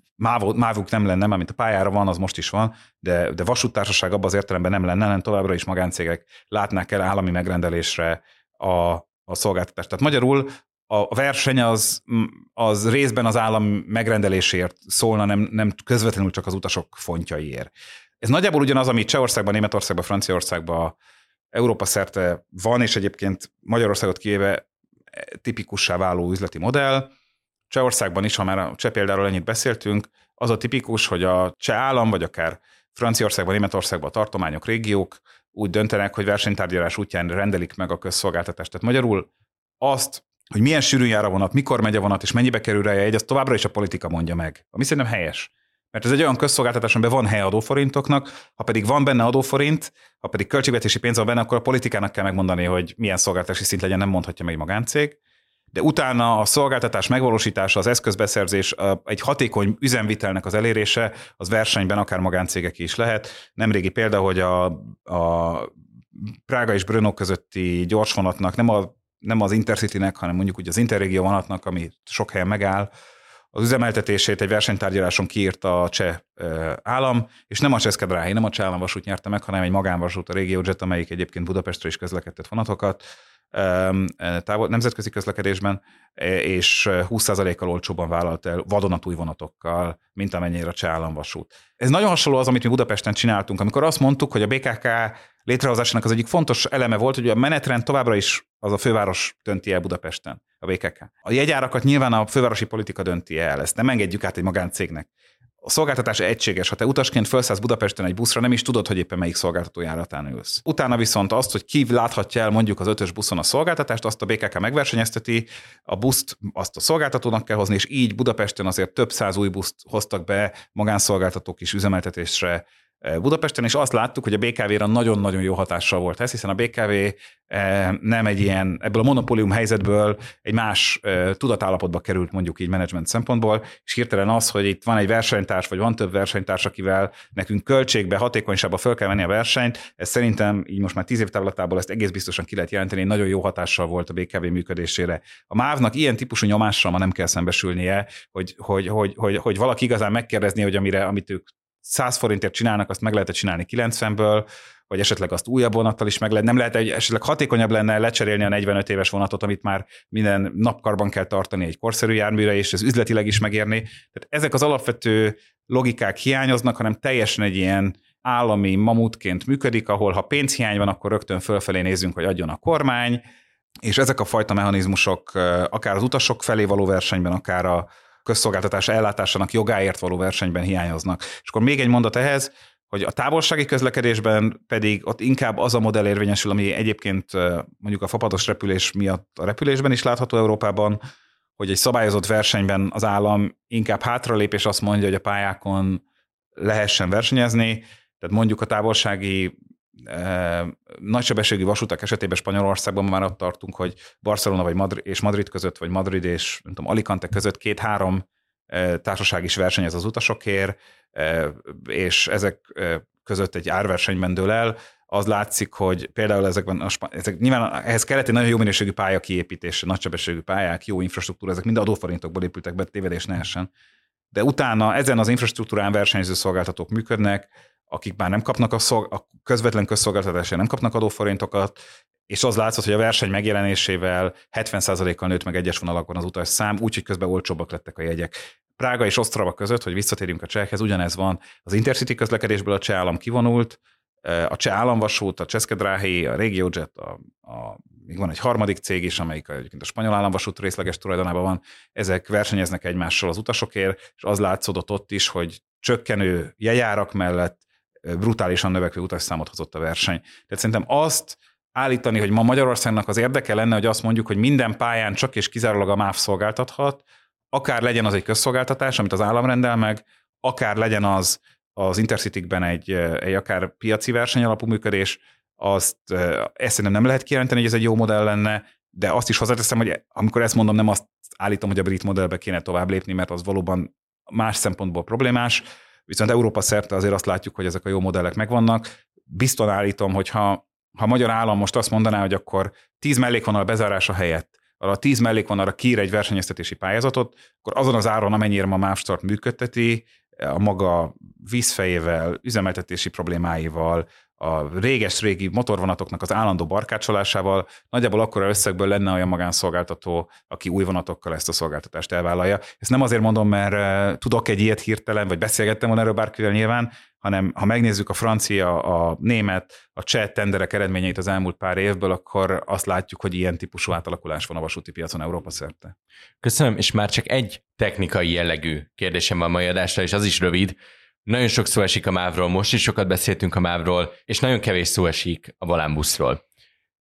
mávuk nem lenne, mint a pályára van, az most is van, de, de vasúttársaság abban az értelemben nem lenne, hanem továbbra is magáncégek látnák el állami megrendelésre a, a szolgáltatást. Tehát magyarul a verseny az, az részben az állam megrendelésért szólna, nem, nem közvetlenül csak az utasok fontjaiért. Ez nagyjából ugyanaz, ami Csehországban, Németországban, Franciaországban, Európa szerte van, és egyébként Magyarországot kivéve tipikussá váló üzleti modell. Csehországban is, ha már a cseh példáról ennyit beszéltünk, az a tipikus, hogy a cseh állam, vagy akár Franciaországban, Németországban a tartományok, régiók úgy döntenek, hogy versenytárgyalás útján rendelik meg a közszolgáltatást. Tehát magyarul azt hogy milyen sűrűn jár a vonat, mikor megy a vonat, és mennyibe kerül rá egy, az továbbra is a politika mondja meg. Ami szerintem helyes. Mert ez egy olyan közszolgáltatás, amiben van hely adóforintoknak, ha pedig van benne adóforint, ha pedig költségvetési pénz van benne, akkor a politikának kell megmondani, hogy milyen szolgáltatási szint legyen, nem mondhatja meg egy magáncég. De utána a szolgáltatás megvalósítása, az eszközbeszerzés, egy hatékony üzemvitelnek az elérése, az versenyben akár magáncégek is lehet. Nemrégi példa, hogy a, a Prága és Brno közötti gyorsvonatnak nem a nem az Intercity-nek, hanem mondjuk úgy az Interregió vonatnak, ami sok helyen megáll, az üzemeltetését egy versenytárgyaláson kiírta a cseh állam, és nem a Cseszkedráhi, nem a cseh államvasút nyerte meg, hanem egy magánvasút, a RegioJet, amelyik egyébként Budapestre is közlekedett vonatokat távol, nemzetközi közlekedésben, és 20%-kal olcsóban vállalt el vadonatúj vonatokkal, mint amennyire a cseh államvasút. Ez nagyon hasonló az, amit mi Budapesten csináltunk, amikor azt mondtuk, hogy a BKK létrehozásának az egyik fontos eleme volt, hogy a menetrend továbbra is az a főváros dönti el Budapesten, a BKK. A jegyárakat nyilván a fővárosi politika dönti el, ezt nem engedjük át egy magáncégnek. A szolgáltatás egységes. Ha te utasként felszállsz Budapesten egy buszra, nem is tudod, hogy éppen melyik szolgáltató járatán ülsz. Utána viszont azt, hogy ki láthatja el mondjuk az ötös buszon a szolgáltatást, azt a BKK megversenyezteti, a buszt azt a szolgáltatónak kell hozni, és így Budapesten azért több száz új buszt hoztak be magánszolgáltatók is üzemeltetésre Budapesten, és azt láttuk, hogy a BKV-ra nagyon-nagyon jó hatással volt ez, hiszen a BKV nem egy ilyen, ebből a monopólium helyzetből egy más tudatállapotba került mondjuk így menedzsment szempontból, és hirtelen az, hogy itt van egy versenytárs, vagy van több versenytárs, akivel nekünk költségbe, hatékonyságba föl kell venni a versenyt, ez szerintem így most már tíz év távlatából ezt egész biztosan ki lehet jelenteni, nagyon jó hatással volt a BKV működésére. A MÁV-nak ilyen típusú nyomással ma nem kell szembesülnie, hogy, hogy, hogy, hogy, hogy valaki igazán megkérdezni, hogy amire, amit ők 100 forintért csinálnak, azt meg lehet csinálni 90-ből, vagy esetleg azt újabb vonattal is meg lehet. Nem lehet, hogy esetleg hatékonyabb lenne lecserélni a 45 éves vonatot, amit már minden napkarban kell tartani egy korszerű járműre, és ez üzletileg is megérni. Tehát ezek az alapvető logikák hiányoznak, hanem teljesen egy ilyen állami mamutként működik, ahol ha pénzhiány van, akkor rögtön fölfelé nézzünk, hogy adjon a kormány, és ezek a fajta mechanizmusok akár az utasok felé való versenyben, akár a közszolgáltatás ellátásának jogáért való versenyben hiányoznak. És akkor még egy mondat ehhez, hogy a távolsági közlekedésben pedig ott inkább az a modell érvényesül, ami egyébként mondjuk a fapados repülés miatt a repülésben is látható Európában, hogy egy szabályozott versenyben az állam inkább hátralép, és azt mondja, hogy a pályákon lehessen versenyezni, tehát mondjuk a távolsági nagysebességű vasutak esetében Spanyolországban már ott tartunk, hogy Barcelona vagy Madrid és Madrid között, vagy Madrid és nem tudom, Alicante között két-három társaság is versenyez az utasokért, és ezek között egy árversenyben dől el, az látszik, hogy például ezekben, a, ezek nyilván ehhez kellett egy nagyon jó minőségű pálya kiépítése, nagysebességű pályák, jó infrastruktúra, ezek mind adóforintokból épültek be, tévedés nehessen. De utána ezen az infrastruktúrán versenyző szolgáltatók működnek, akik már nem kapnak a, szolg- a közvetlen közszolgáltatásra nem kapnak adóforintokat, és az látszott, hogy a verseny megjelenésével 70%-kal nőtt meg egyes vonalakon az utas szám, úgyhogy közben olcsóbbak lettek a jegyek. Prága és Osztrava között, hogy visszatérjünk a csehhez, ugyanez van. Az Intercity közlekedésből a cseh állam kivonult, a cseh államvasút, a Cseszkedráhi, a RegioJet, a, a, még van egy harmadik cég is, amelyik egyébként a spanyol államvasút részleges tulajdonában van, ezek versenyeznek egymással az utasokért, és az látszódott ott is, hogy csökkenő jejárak mellett brutálisan növekvő utasszámot hozott a verseny. Tehát szerintem azt állítani, hogy ma Magyarországnak az érdeke lenne, hogy azt mondjuk, hogy minden pályán csak és kizárólag a MÁV szolgáltathat, akár legyen az egy közszolgáltatás, amit az állam rendel meg, akár legyen az az Intercity-kben egy, egy akár piaci verseny alapú működés, azt ezt szerintem nem lehet kijelenteni, hogy ez egy jó modell lenne, de azt is hozzáteszem, hogy amikor ezt mondom, nem azt állítom, hogy a brit modellbe kéne tovább lépni, mert az valóban más szempontból problémás, viszont Európa szerte azért azt látjuk, hogy ezek a jó modellek megvannak. Bizton állítom, hogy ha, ha a magyar állam most azt mondaná, hogy akkor 10 mellékvonal bezárása helyett a 10 mellékvonalra kír egy versenyeztetési pályázatot, akkor azon az áron, amennyire ma Mávstart működteti, a maga vízfejével, üzemeltetési problémáival, a réges-régi motorvonatoknak az állandó barkácsolásával nagyjából akkora összegből lenne olyan magánszolgáltató, aki új vonatokkal ezt a szolgáltatást elvállalja. Ezt nem azért mondom, mert eh, tudok egy ilyet hirtelen, vagy beszélgettem volna erről bárkivel nyilván, hanem ha megnézzük a francia, a német, a cseh tenderek eredményeit az elmúlt pár évből, akkor azt látjuk, hogy ilyen típusú átalakulás van a vasúti piacon Európa szerte. Köszönöm, és már csak egy technikai jellegű kérdésem van mai adásra, és az is rövid. Nagyon sok szó esik a mávról, most is sokat beszéltünk a mávról, és nagyon kevés szó esik a volánbuszról.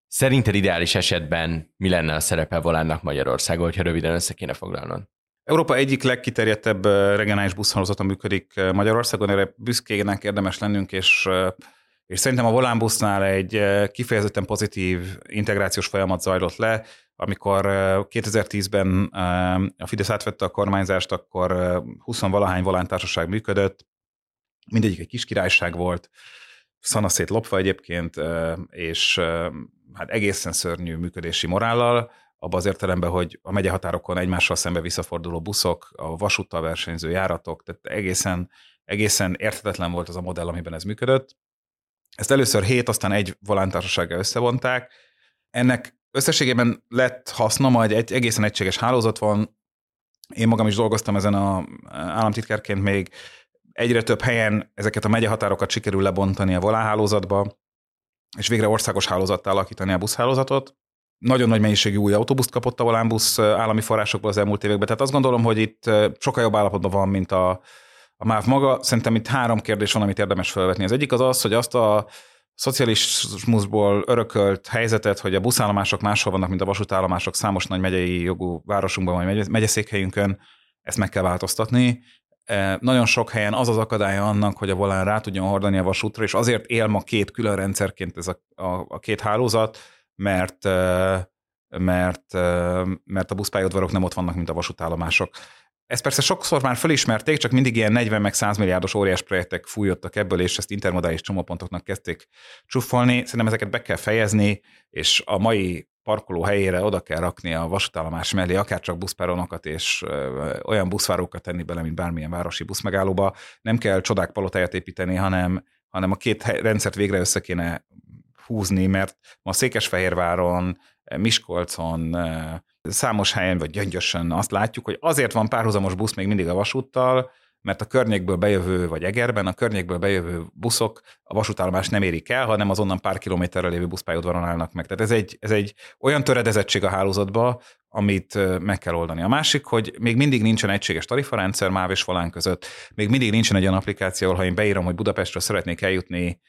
Szerinted ideális esetben mi lenne a szerepe volánnak Magyarországon, hogyha röviden össze kéne foglalnod? Európa egyik legkiterjedtebb regionális buszhálózata működik Magyarországon, erre büszkének érdemes lennünk, és, és szerintem a volánbusznál egy kifejezetten pozitív integrációs folyamat zajlott le, amikor 2010-ben a Fidesz átvette a kormányzást, akkor 20-valahány volántársaság működött, mindegyik egy kis királyság volt, szanaszét lopva egyébként, és hát egészen szörnyű működési morállal, abban az értelemben, hogy a megyehatárokon egymással szembe visszaforduló buszok, a vasúttal versenyző járatok, tehát egészen, egészen érthetetlen volt az a modell, amiben ez működött. Ezt először hét, aztán egy volántársasággal összevonták. Ennek összességében lett haszna, majd egy egészen egységes hálózat van. Én magam is dolgoztam ezen a államtitkárként még egyre több helyen ezeket a megyehatárokat sikerül lebontani a volánhálózatba, és végre országos hálózattá alakítani a buszhálózatot nagyon nagy mennyiségű új autóbuszt kapott a Volánbusz állami forrásokból az elmúlt években. Tehát azt gondolom, hogy itt sokkal jobb állapotban van, mint a, a MÁV maga. Szerintem itt három kérdés van, amit érdemes felvetni. Az egyik az az, hogy azt a szocializmusból örökölt helyzetet, hogy a buszállomások máshol vannak, mint a vasútállomások számos nagy megyei jogú városunkban vagy megyeszékhelyünkön, ezt meg kell változtatni. Nagyon sok helyen az az akadálya annak, hogy a volán rá tudjon hordani a vasútra, és azért él ma két külön rendszerként ez a, a, a két hálózat, mert mert, mert a buszpályaudvarok nem ott vannak, mint a vasútállomások. Ezt persze sokszor már felismerték, csak mindig ilyen 40 meg 100 milliárdos óriás projektek fújottak ebből, és ezt intermodális csomópontoknak kezdték csúfolni. Szerintem ezeket be kell fejezni, és a mai parkoló helyére oda kell rakni a vasútállomás mellé, akár csak buszpáronokat és olyan buszvárókat tenni bele, mint bármilyen városi buszmegállóba. Nem kell csodák palotáját építeni, hanem, hanem a két rendszert végre össze kéne húzni, mert ma Székesfehérváron, Miskolcon, számos helyen, vagy Gyöngyösen azt látjuk, hogy azért van párhuzamos busz még mindig a vasúttal, mert a környékből bejövő, vagy Egerben a környékből bejövő buszok a vasútállomás nem érik el, hanem azonnan pár kilométerre lévő buszpályaudvaron állnak meg. Tehát ez egy, ez egy olyan töredezettség a hálózatba, amit meg kell oldani. A másik, hogy még mindig nincsen egységes tarifarendszer MÁV és Volán között, még mindig nincsen egy olyan applikáció, ahol ha én beírom, hogy Budapestről szeretnék eljutni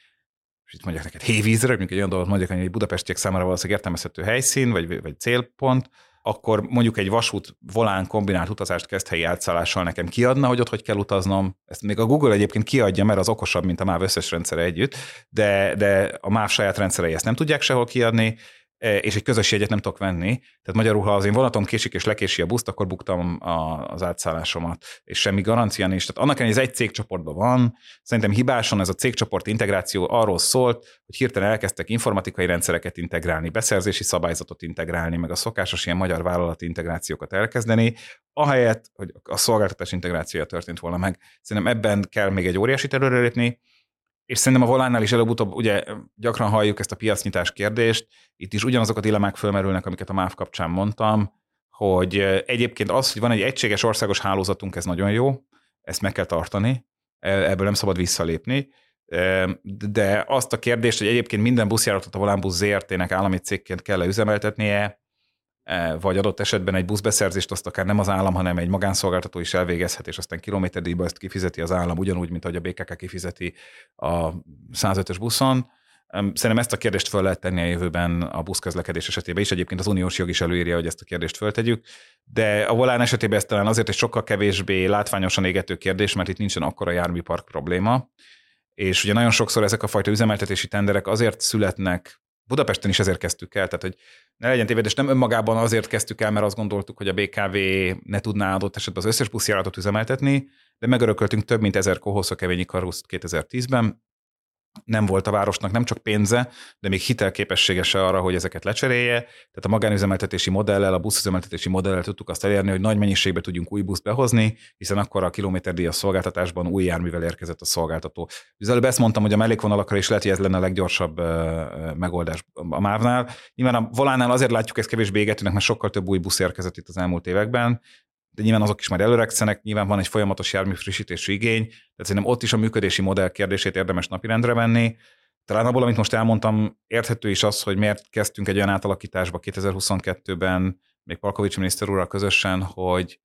és itt mondják neked hévízre, mondjuk egy olyan dolgot mondják, hogy egy budapestiek számára valószínűleg értelmezhető helyszín, vagy, vagy célpont, akkor mondjuk egy vasút volán kombinált utazást kezd helyi átszállással nekem kiadna, hogy ott hogy kell utaznom. Ezt még a Google egyébként kiadja, mert az okosabb, mint a MÁV összes rendszere együtt, de, de a MÁV saját rendszerei ezt nem tudják sehol kiadni, és egy közös jegyet nem tudok venni. Tehát magyarul, ha az én vonatom késik és lekési a buszt, akkor buktam a, az átszállásomat, és semmi garancia nincs. Tehát annak ellenére, ez egy cégcsoportban van, szerintem hibáson ez a cégcsoport integráció arról szólt, hogy hirtelen elkezdtek informatikai rendszereket integrálni, beszerzési szabályzatot integrálni, meg a szokásos ilyen magyar vállalati integrációkat elkezdeni, ahelyett, hogy a szolgáltatás integrációja történt volna meg. Szerintem ebben kell még egy óriási előrelépni, és szerintem a volánnál is előbb-utóbb ugye gyakran halljuk ezt a piacnyitás kérdést, itt is ugyanazok a dilemmák fölmerülnek, amiket a MÁV kapcsán mondtam, hogy egyébként az, hogy van egy egységes országos hálózatunk, ez nagyon jó, ezt meg kell tartani, e, ebből nem szabad visszalépni, de azt a kérdést, hogy egyébként minden buszjáratot a Volánbusz ZRT-nek állami cégként kell üzemeltetnie, vagy adott esetben egy buszbeszerzést azt akár nem az állam, hanem egy magánszolgáltató is elvégezhet, és aztán kilométerdíjba ezt kifizeti az állam, ugyanúgy, mint ahogy a BKK kifizeti a 105-ös buszon. Szerintem ezt a kérdést föl lehet tenni a jövőben a buszközlekedés esetében is. Egyébként az uniós jog is előírja, hogy ezt a kérdést föltegyük. De a volán esetében ez talán azért egy sokkal kevésbé látványosan égető kérdés, mert itt nincsen akkora járműpark probléma. És ugye nagyon sokszor ezek a fajta üzemeltetési tenderek azért születnek Budapesten is ezért kezdtük el, tehát hogy ne legyen tévedés, nem önmagában azért kezdtük el, mert azt gondoltuk, hogy a BKV ne tudná adott esetben az összes buszjáratot üzemeltetni, de megörököltünk több mint ezer kohoszok kevényi karuszt 2010-ben, nem volt a városnak nem csak pénze, de még hitelképessége se arra, hogy ezeket lecserélje. Tehát a magánüzemeltetési modellel, a buszüzemeltetési modellel tudtuk azt elérni, hogy nagy mennyiségbe tudjunk új buszt behozni, hiszen akkor a kilométerdíjas szolgáltatásban új járművel érkezett a szolgáltató. Az előbb ezt mondtam, hogy a mellékvonalakra is lehet, hogy ez lenne a leggyorsabb megoldás a MÁV-nál. Nyilván a volánál azért látjuk ezt kevésbé égetőnek, mert sokkal több új busz érkezett itt az elmúlt években, de nyilván azok is már előregszenek, nyilván van egy folyamatos jármű frissítési igény, tehát szerintem ott is a működési modell kérdését érdemes napirendre venni. Talán abból, amit most elmondtam, érthető is az, hogy miért kezdtünk egy olyan átalakításba 2022-ben, még Palkovics miniszter úrral közösen, hogy,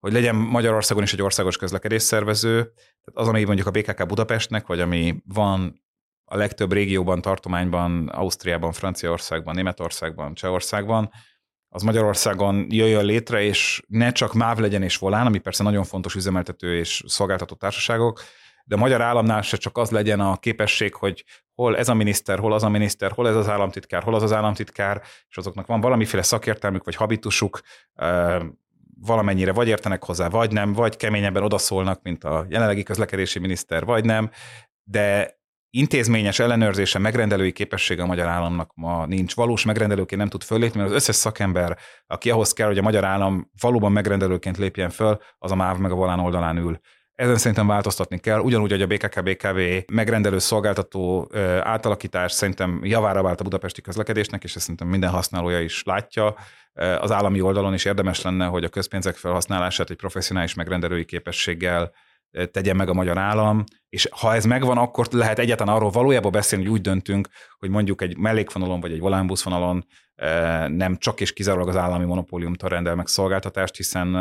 hogy legyen Magyarországon is egy országos közlekedés szervező, tehát az, ami mondjuk a BKK Budapestnek, vagy ami van a legtöbb régióban, tartományban, Ausztriában, Franciaországban, Németországban, Csehországban, az Magyarországon jöjjön létre, és ne csak MÁV legyen és volán, ami persze nagyon fontos üzemeltető és szolgáltató társaságok, de a magyar államnál se csak az legyen a képesség, hogy hol ez a miniszter, hol az a miniszter, hol ez az államtitkár, hol az az államtitkár, és azoknak van valamiféle szakértelmük vagy habitusuk, valamennyire vagy értenek hozzá, vagy nem, vagy keményebben odaszólnak, mint a jelenlegi közlekedési miniszter, vagy nem, de intézményes ellenőrzése, megrendelői képessége a magyar államnak ma nincs. Valós megrendelőként nem tud föllépni, mert az összes szakember, aki ahhoz kell, hogy a magyar állam valóban megrendelőként lépjen föl, az a MÁV meg a volán oldalán ül. Ezen szerintem változtatni kell, ugyanúgy, hogy a BKK-BKV megrendelő szolgáltató átalakítás szerintem javára vált a budapesti közlekedésnek, és ezt szerintem minden használója is látja. Az állami oldalon is érdemes lenne, hogy a közpénzek felhasználását egy professzionális megrendelői képességgel tegye meg a magyar állam, és ha ez megvan, akkor lehet egyáltalán arról valójában beszélni, hogy úgy döntünk, hogy mondjuk egy mellékvonalon vagy egy volánbuszvonalon nem csak és kizárólag az állami monopóliumtól rendel meg szolgáltatást, hiszen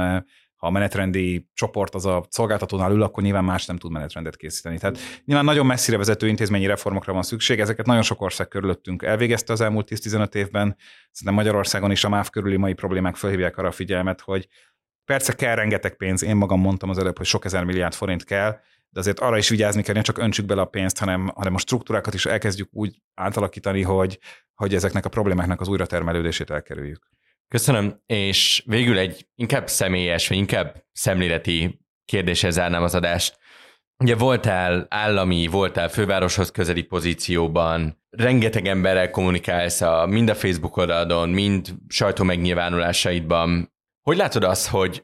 ha a menetrendi csoport az a szolgáltatónál ül, akkor nyilván más nem tud menetrendet készíteni. Tehát nyilván nagyon messzire vezető intézményi reformokra van szükség, ezeket nagyon sok ország körülöttünk elvégezte az elmúlt 10-15 évben. Szerintem Magyarországon is a MÁV körüli mai problémák felhívják arra a figyelmet, hogy Persze kell rengeteg pénz, én magam mondtam az előbb, hogy sok ezer milliárd forint kell, de azért arra is vigyázni kell, nem csak öntsük bele a pénzt, hanem, hanem a struktúrákat is elkezdjük úgy átalakítani, hogy, hogy ezeknek a problémáknak az újratermelődését elkerüljük. Köszönöm, és végül egy inkább személyes, vagy inkább szemléleti kérdéshez zárnám az adást. Ugye voltál állami, voltál fővároshoz közeli pozícióban, rengeteg emberrel kommunikálsz a, mind a Facebook oldalon, mind sajtó megnyilvánulásaidban. Hogy látod azt, hogy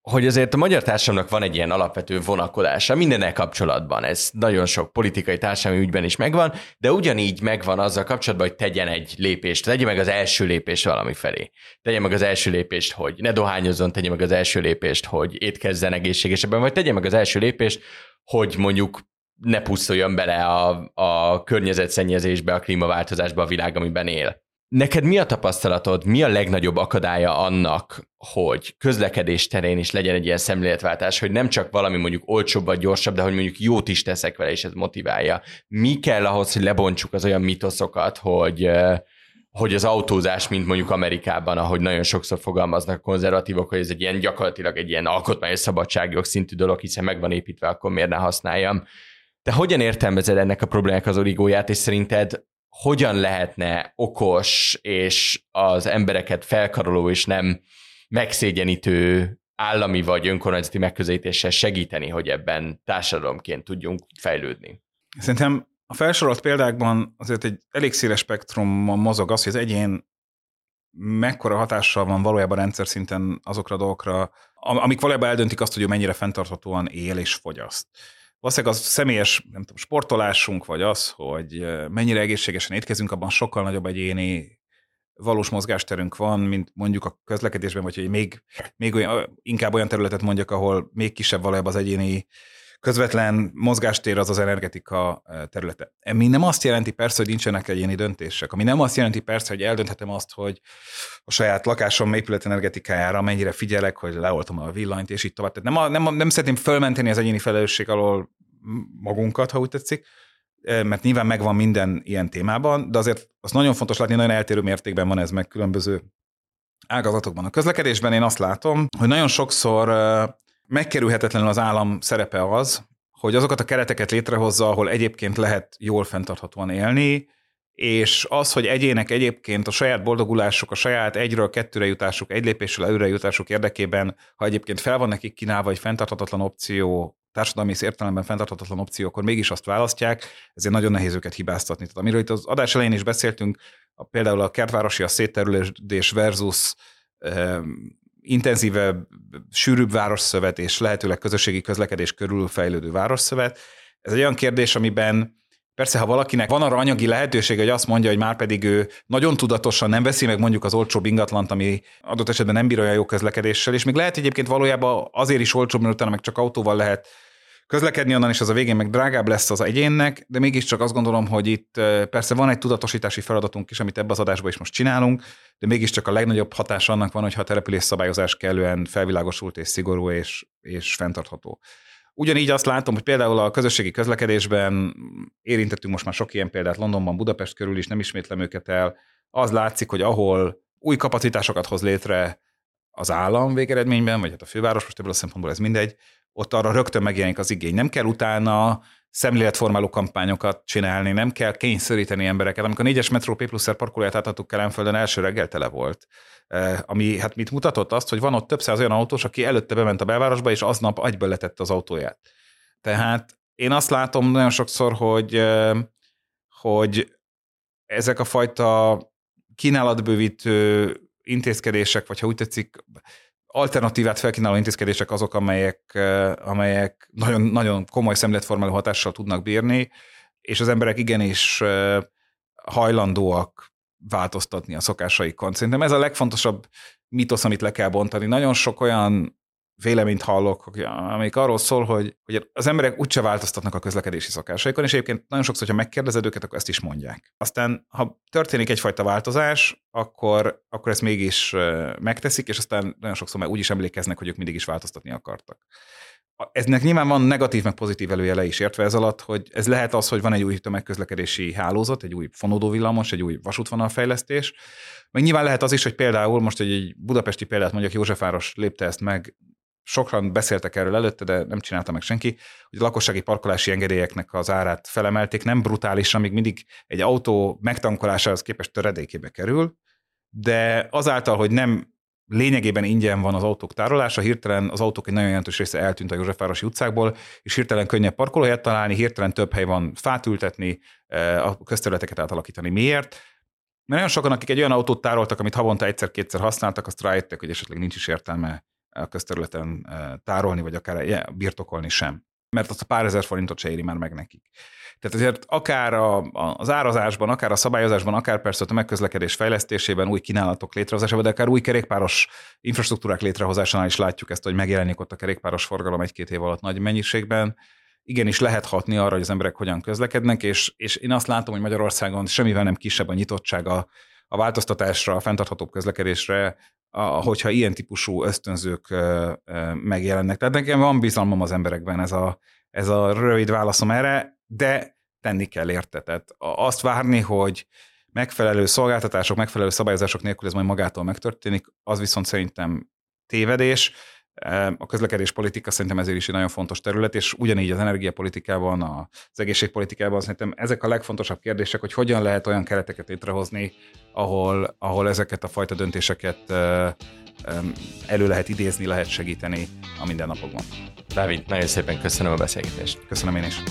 hogy azért a magyar társadalomnak van egy ilyen alapvető vonakodása mindennel kapcsolatban. Ez nagyon sok politikai társadalmi ügyben is megvan, de ugyanígy megvan azzal kapcsolatban, hogy tegyen egy lépést, tegye meg az első lépést valami felé. Tegye meg az első lépést, hogy ne dohányozzon, tegye meg az első lépést, hogy étkezzen egészségesebben, vagy tegye meg az első lépést, hogy mondjuk ne pusztuljon bele a, a környezetszennyezésbe, a klímaváltozásba a világ, amiben él. Neked mi a tapasztalatod, mi a legnagyobb akadálya annak, hogy közlekedés terén is legyen egy ilyen szemléletváltás, hogy nem csak valami mondjuk olcsóbb vagy gyorsabb, de hogy mondjuk jót is teszek vele, és ez motiválja. Mi kell ahhoz, hogy lebontsuk az olyan mitoszokat, hogy, hogy az autózás, mint mondjuk Amerikában, ahogy nagyon sokszor fogalmaznak konzervatívok, hogy ez egy ilyen gyakorlatilag egy ilyen alkotmányos szabadságjog szintű dolog, hiszen meg van építve, akkor miért ne használjam. De hogyan értelmezed ennek a problémának az origóját, és szerinted hogyan lehetne okos és az embereket felkaroló és nem megszégyenítő állami vagy önkormányzati megközelítéssel segíteni, hogy ebben társadalomként tudjunk fejlődni? Szerintem a felsorolt példákban azért egy elég széles spektrumon mozog az, hogy az egyén mekkora hatással van valójában rendszer szinten azokra a dolgokra, amik valójában eldöntik azt, hogy ő mennyire fenntarthatóan él és fogyaszt. Valószínűleg az személyes nem tudom, sportolásunk, vagy az, hogy mennyire egészségesen étkezünk, abban sokkal nagyobb egyéni valós mozgásterünk van, mint mondjuk a közlekedésben, vagy hogy még, még olyan, inkább olyan területet mondjak, ahol még kisebb valójában az egyéni közvetlen mozgástér az az energetika területe. Ami nem azt jelenti persze, hogy nincsenek egyéni döntések. Ami nem azt jelenti persze, hogy eldönthetem azt, hogy a saját lakásom épület energetikájára mennyire figyelek, hogy leoltom a villanyt, és így tovább. Tehát nem, a, nem, nem szeretném fölmenteni az egyéni felelősség alól magunkat, ha úgy tetszik, mert nyilván megvan minden ilyen témában, de azért az nagyon fontos látni, nagyon eltérő mértékben van ez meg különböző ágazatokban. A közlekedésben én azt látom, hogy nagyon sokszor megkerülhetetlenül az állam szerepe az, hogy azokat a kereteket létrehozza, ahol egyébként lehet jól fenntarthatóan élni, és az, hogy egyének egyébként a saját boldogulásuk, a saját egyről kettőre jutásuk, egy lépésről előre jutásuk érdekében, ha egyébként fel van nekik kínálva egy fenntarthatatlan opció, társadalmi értelemben fenntarthatatlan opció, akkor mégis azt választják, ezért nagyon nehéz őket hibáztatni. Tehát amiről itt az adás elején is beszéltünk, a, például a kertvárosi a szétterülés versus intenzívebb, sűrűbb városszövet és lehetőleg közösségi közlekedés körül fejlődő városszövet. Ez egy olyan kérdés, amiben Persze, ha valakinek van arra anyagi lehetőség, hogy azt mondja, hogy már pedig ő nagyon tudatosan nem veszi meg mondjuk az olcsóbb ingatlant, ami adott esetben nem bír olyan jó közlekedéssel, és még lehet egyébként valójában azért is olcsóbb, mert utána meg csak autóval lehet közlekedni onnan, és az a végén meg drágább lesz az egyénnek, de mégiscsak azt gondolom, hogy itt persze van egy tudatosítási feladatunk is, amit ebbe az adásban is most csinálunk, de mégiscsak a legnagyobb hatás annak van, hogyha a település szabályozás kellően felvilágosult és szigorú és, és fenntartható. Ugyanígy azt látom, hogy például a közösségi közlekedésben érintettünk most már sok ilyen példát Londonban, Budapest körül is, nem ismétlem őket el, az látszik, hogy ahol új kapacitásokat hoz létre az állam végeredményben, vagy hát a főváros, most ebből a szempontból ez mindegy, ott arra rögtön megjelenik az igény. Nem kell utána szemléletformáló kampányokat csinálni, nem kell kényszeríteni embereket. Amikor a négyes metró P plusz parkolóját átadtuk Kelenföldön, első reggel tele volt. Eh, ami hát mit mutatott azt, hogy van ott több száz olyan autós, aki előtte bement a belvárosba, és aznap agyből letette az autóját. Tehát én azt látom nagyon sokszor, hogy, eh, hogy ezek a fajta kínálatbővítő intézkedések, vagy ha úgy tetszik, alternatívát felkínáló intézkedések azok, amelyek, amelyek nagyon, nagyon komoly szemletformáló hatással tudnak bírni, és az emberek igenis hajlandóak változtatni a szokásaikon. Szerintem ez a legfontosabb mitosz, amit le kell bontani. Nagyon sok olyan véleményt hallok, amik arról szól, hogy, hogy az emberek úgyse változtatnak a közlekedési szokásaikon, és egyébként nagyon sokszor, ha megkérdezed őket, akkor ezt is mondják. Aztán, ha történik egyfajta változás, akkor, akkor ezt mégis megteszik, és aztán nagyon sokszor már úgy is emlékeznek, hogy ők mindig is változtatni akartak. eznek nyilván van negatív meg pozitív előjele is értve ez alatt, hogy ez lehet az, hogy van egy új tömegközlekedési hálózat, egy új fonódóvillamos, egy új vasútvonalfejlesztés, meg nyilván lehet az is, hogy például most egy, budapesti példát mondjuk Józsefváros lépte ezt meg, sokan beszéltek erről előtte, de nem csinálta meg senki, hogy a lakossági parkolási engedélyeknek az árát felemelték, nem brutálisan, még mindig egy autó megtankolásához képest töredékébe kerül, de azáltal, hogy nem lényegében ingyen van az autók tárolása, hirtelen az autók egy nagyon jelentős része eltűnt a Józsefvárosi utcákból, és hirtelen könnyebb parkolóhelyet találni, hirtelen több hely van fát ültetni, eh, a közterületeket átalakítani. Miért? Mert nagyon sokan, akik egy olyan autót tároltak, amit havonta egyszer-kétszer használtak, azt rájöttek, hogy esetleg nincs is értelme a közterületen eh, tárolni, vagy akár birtokolni sem. Mert azt a pár ezer forintot se éri már meg nekik. Tehát azért akár a, a, az árazásban, akár a szabályozásban, akár persze a tömegközlekedés fejlesztésében, új kínálatok létrehozásában, de akár új kerékpáros infrastruktúrák létrehozásánál is látjuk ezt, hogy megjelenik ott a kerékpáros forgalom egy-két év alatt nagy mennyiségben. Igenis lehet hatni arra, hogy az emberek hogyan közlekednek, és, és én azt látom, hogy Magyarországon semmivel nem kisebb a nyitottsága a változtatásra, a fenntarthatóbb közlekedésre, a, hogyha ilyen típusú ösztönzők megjelennek. Tehát nekem van bizalmam az emberekben, ez a, ez a rövid válaszom erre de tenni kell érte. Tehát azt várni, hogy megfelelő szolgáltatások, megfelelő szabályozások nélkül ez majd magától megtörténik, az viszont szerintem tévedés. A közlekedés politika szerintem ezért is egy nagyon fontos terület, és ugyanígy az energiapolitikában, az egészségpolitikában szerintem ezek a legfontosabb kérdések, hogy hogyan lehet olyan kereteket létrehozni, ahol, ahol ezeket a fajta döntéseket elő lehet idézni, lehet segíteni a mindennapokban. Dávid, nagyon szépen köszönöm a beszélgetést. Köszönöm én is.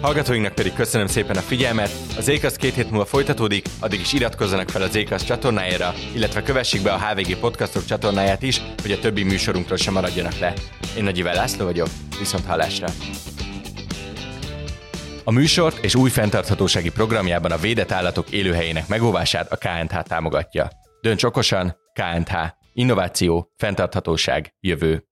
Hallgatóinknak pedig köszönöm szépen a figyelmet. Az Ékasz két hét múlva folytatódik, addig is iratkozzanak fel az Ékasz csatornájára, illetve kövessék be a HVG podcastok csatornáját is, hogy a többi műsorunkról sem maradjanak le. Én Nagy Ivel László vagyok, viszont hallásra. A műsort és új fenntarthatósági programjában a védett állatok élőhelyének megóvását a KNH támogatja. Dönts okosan, KNH. Innováció, fenntarthatóság, jövő.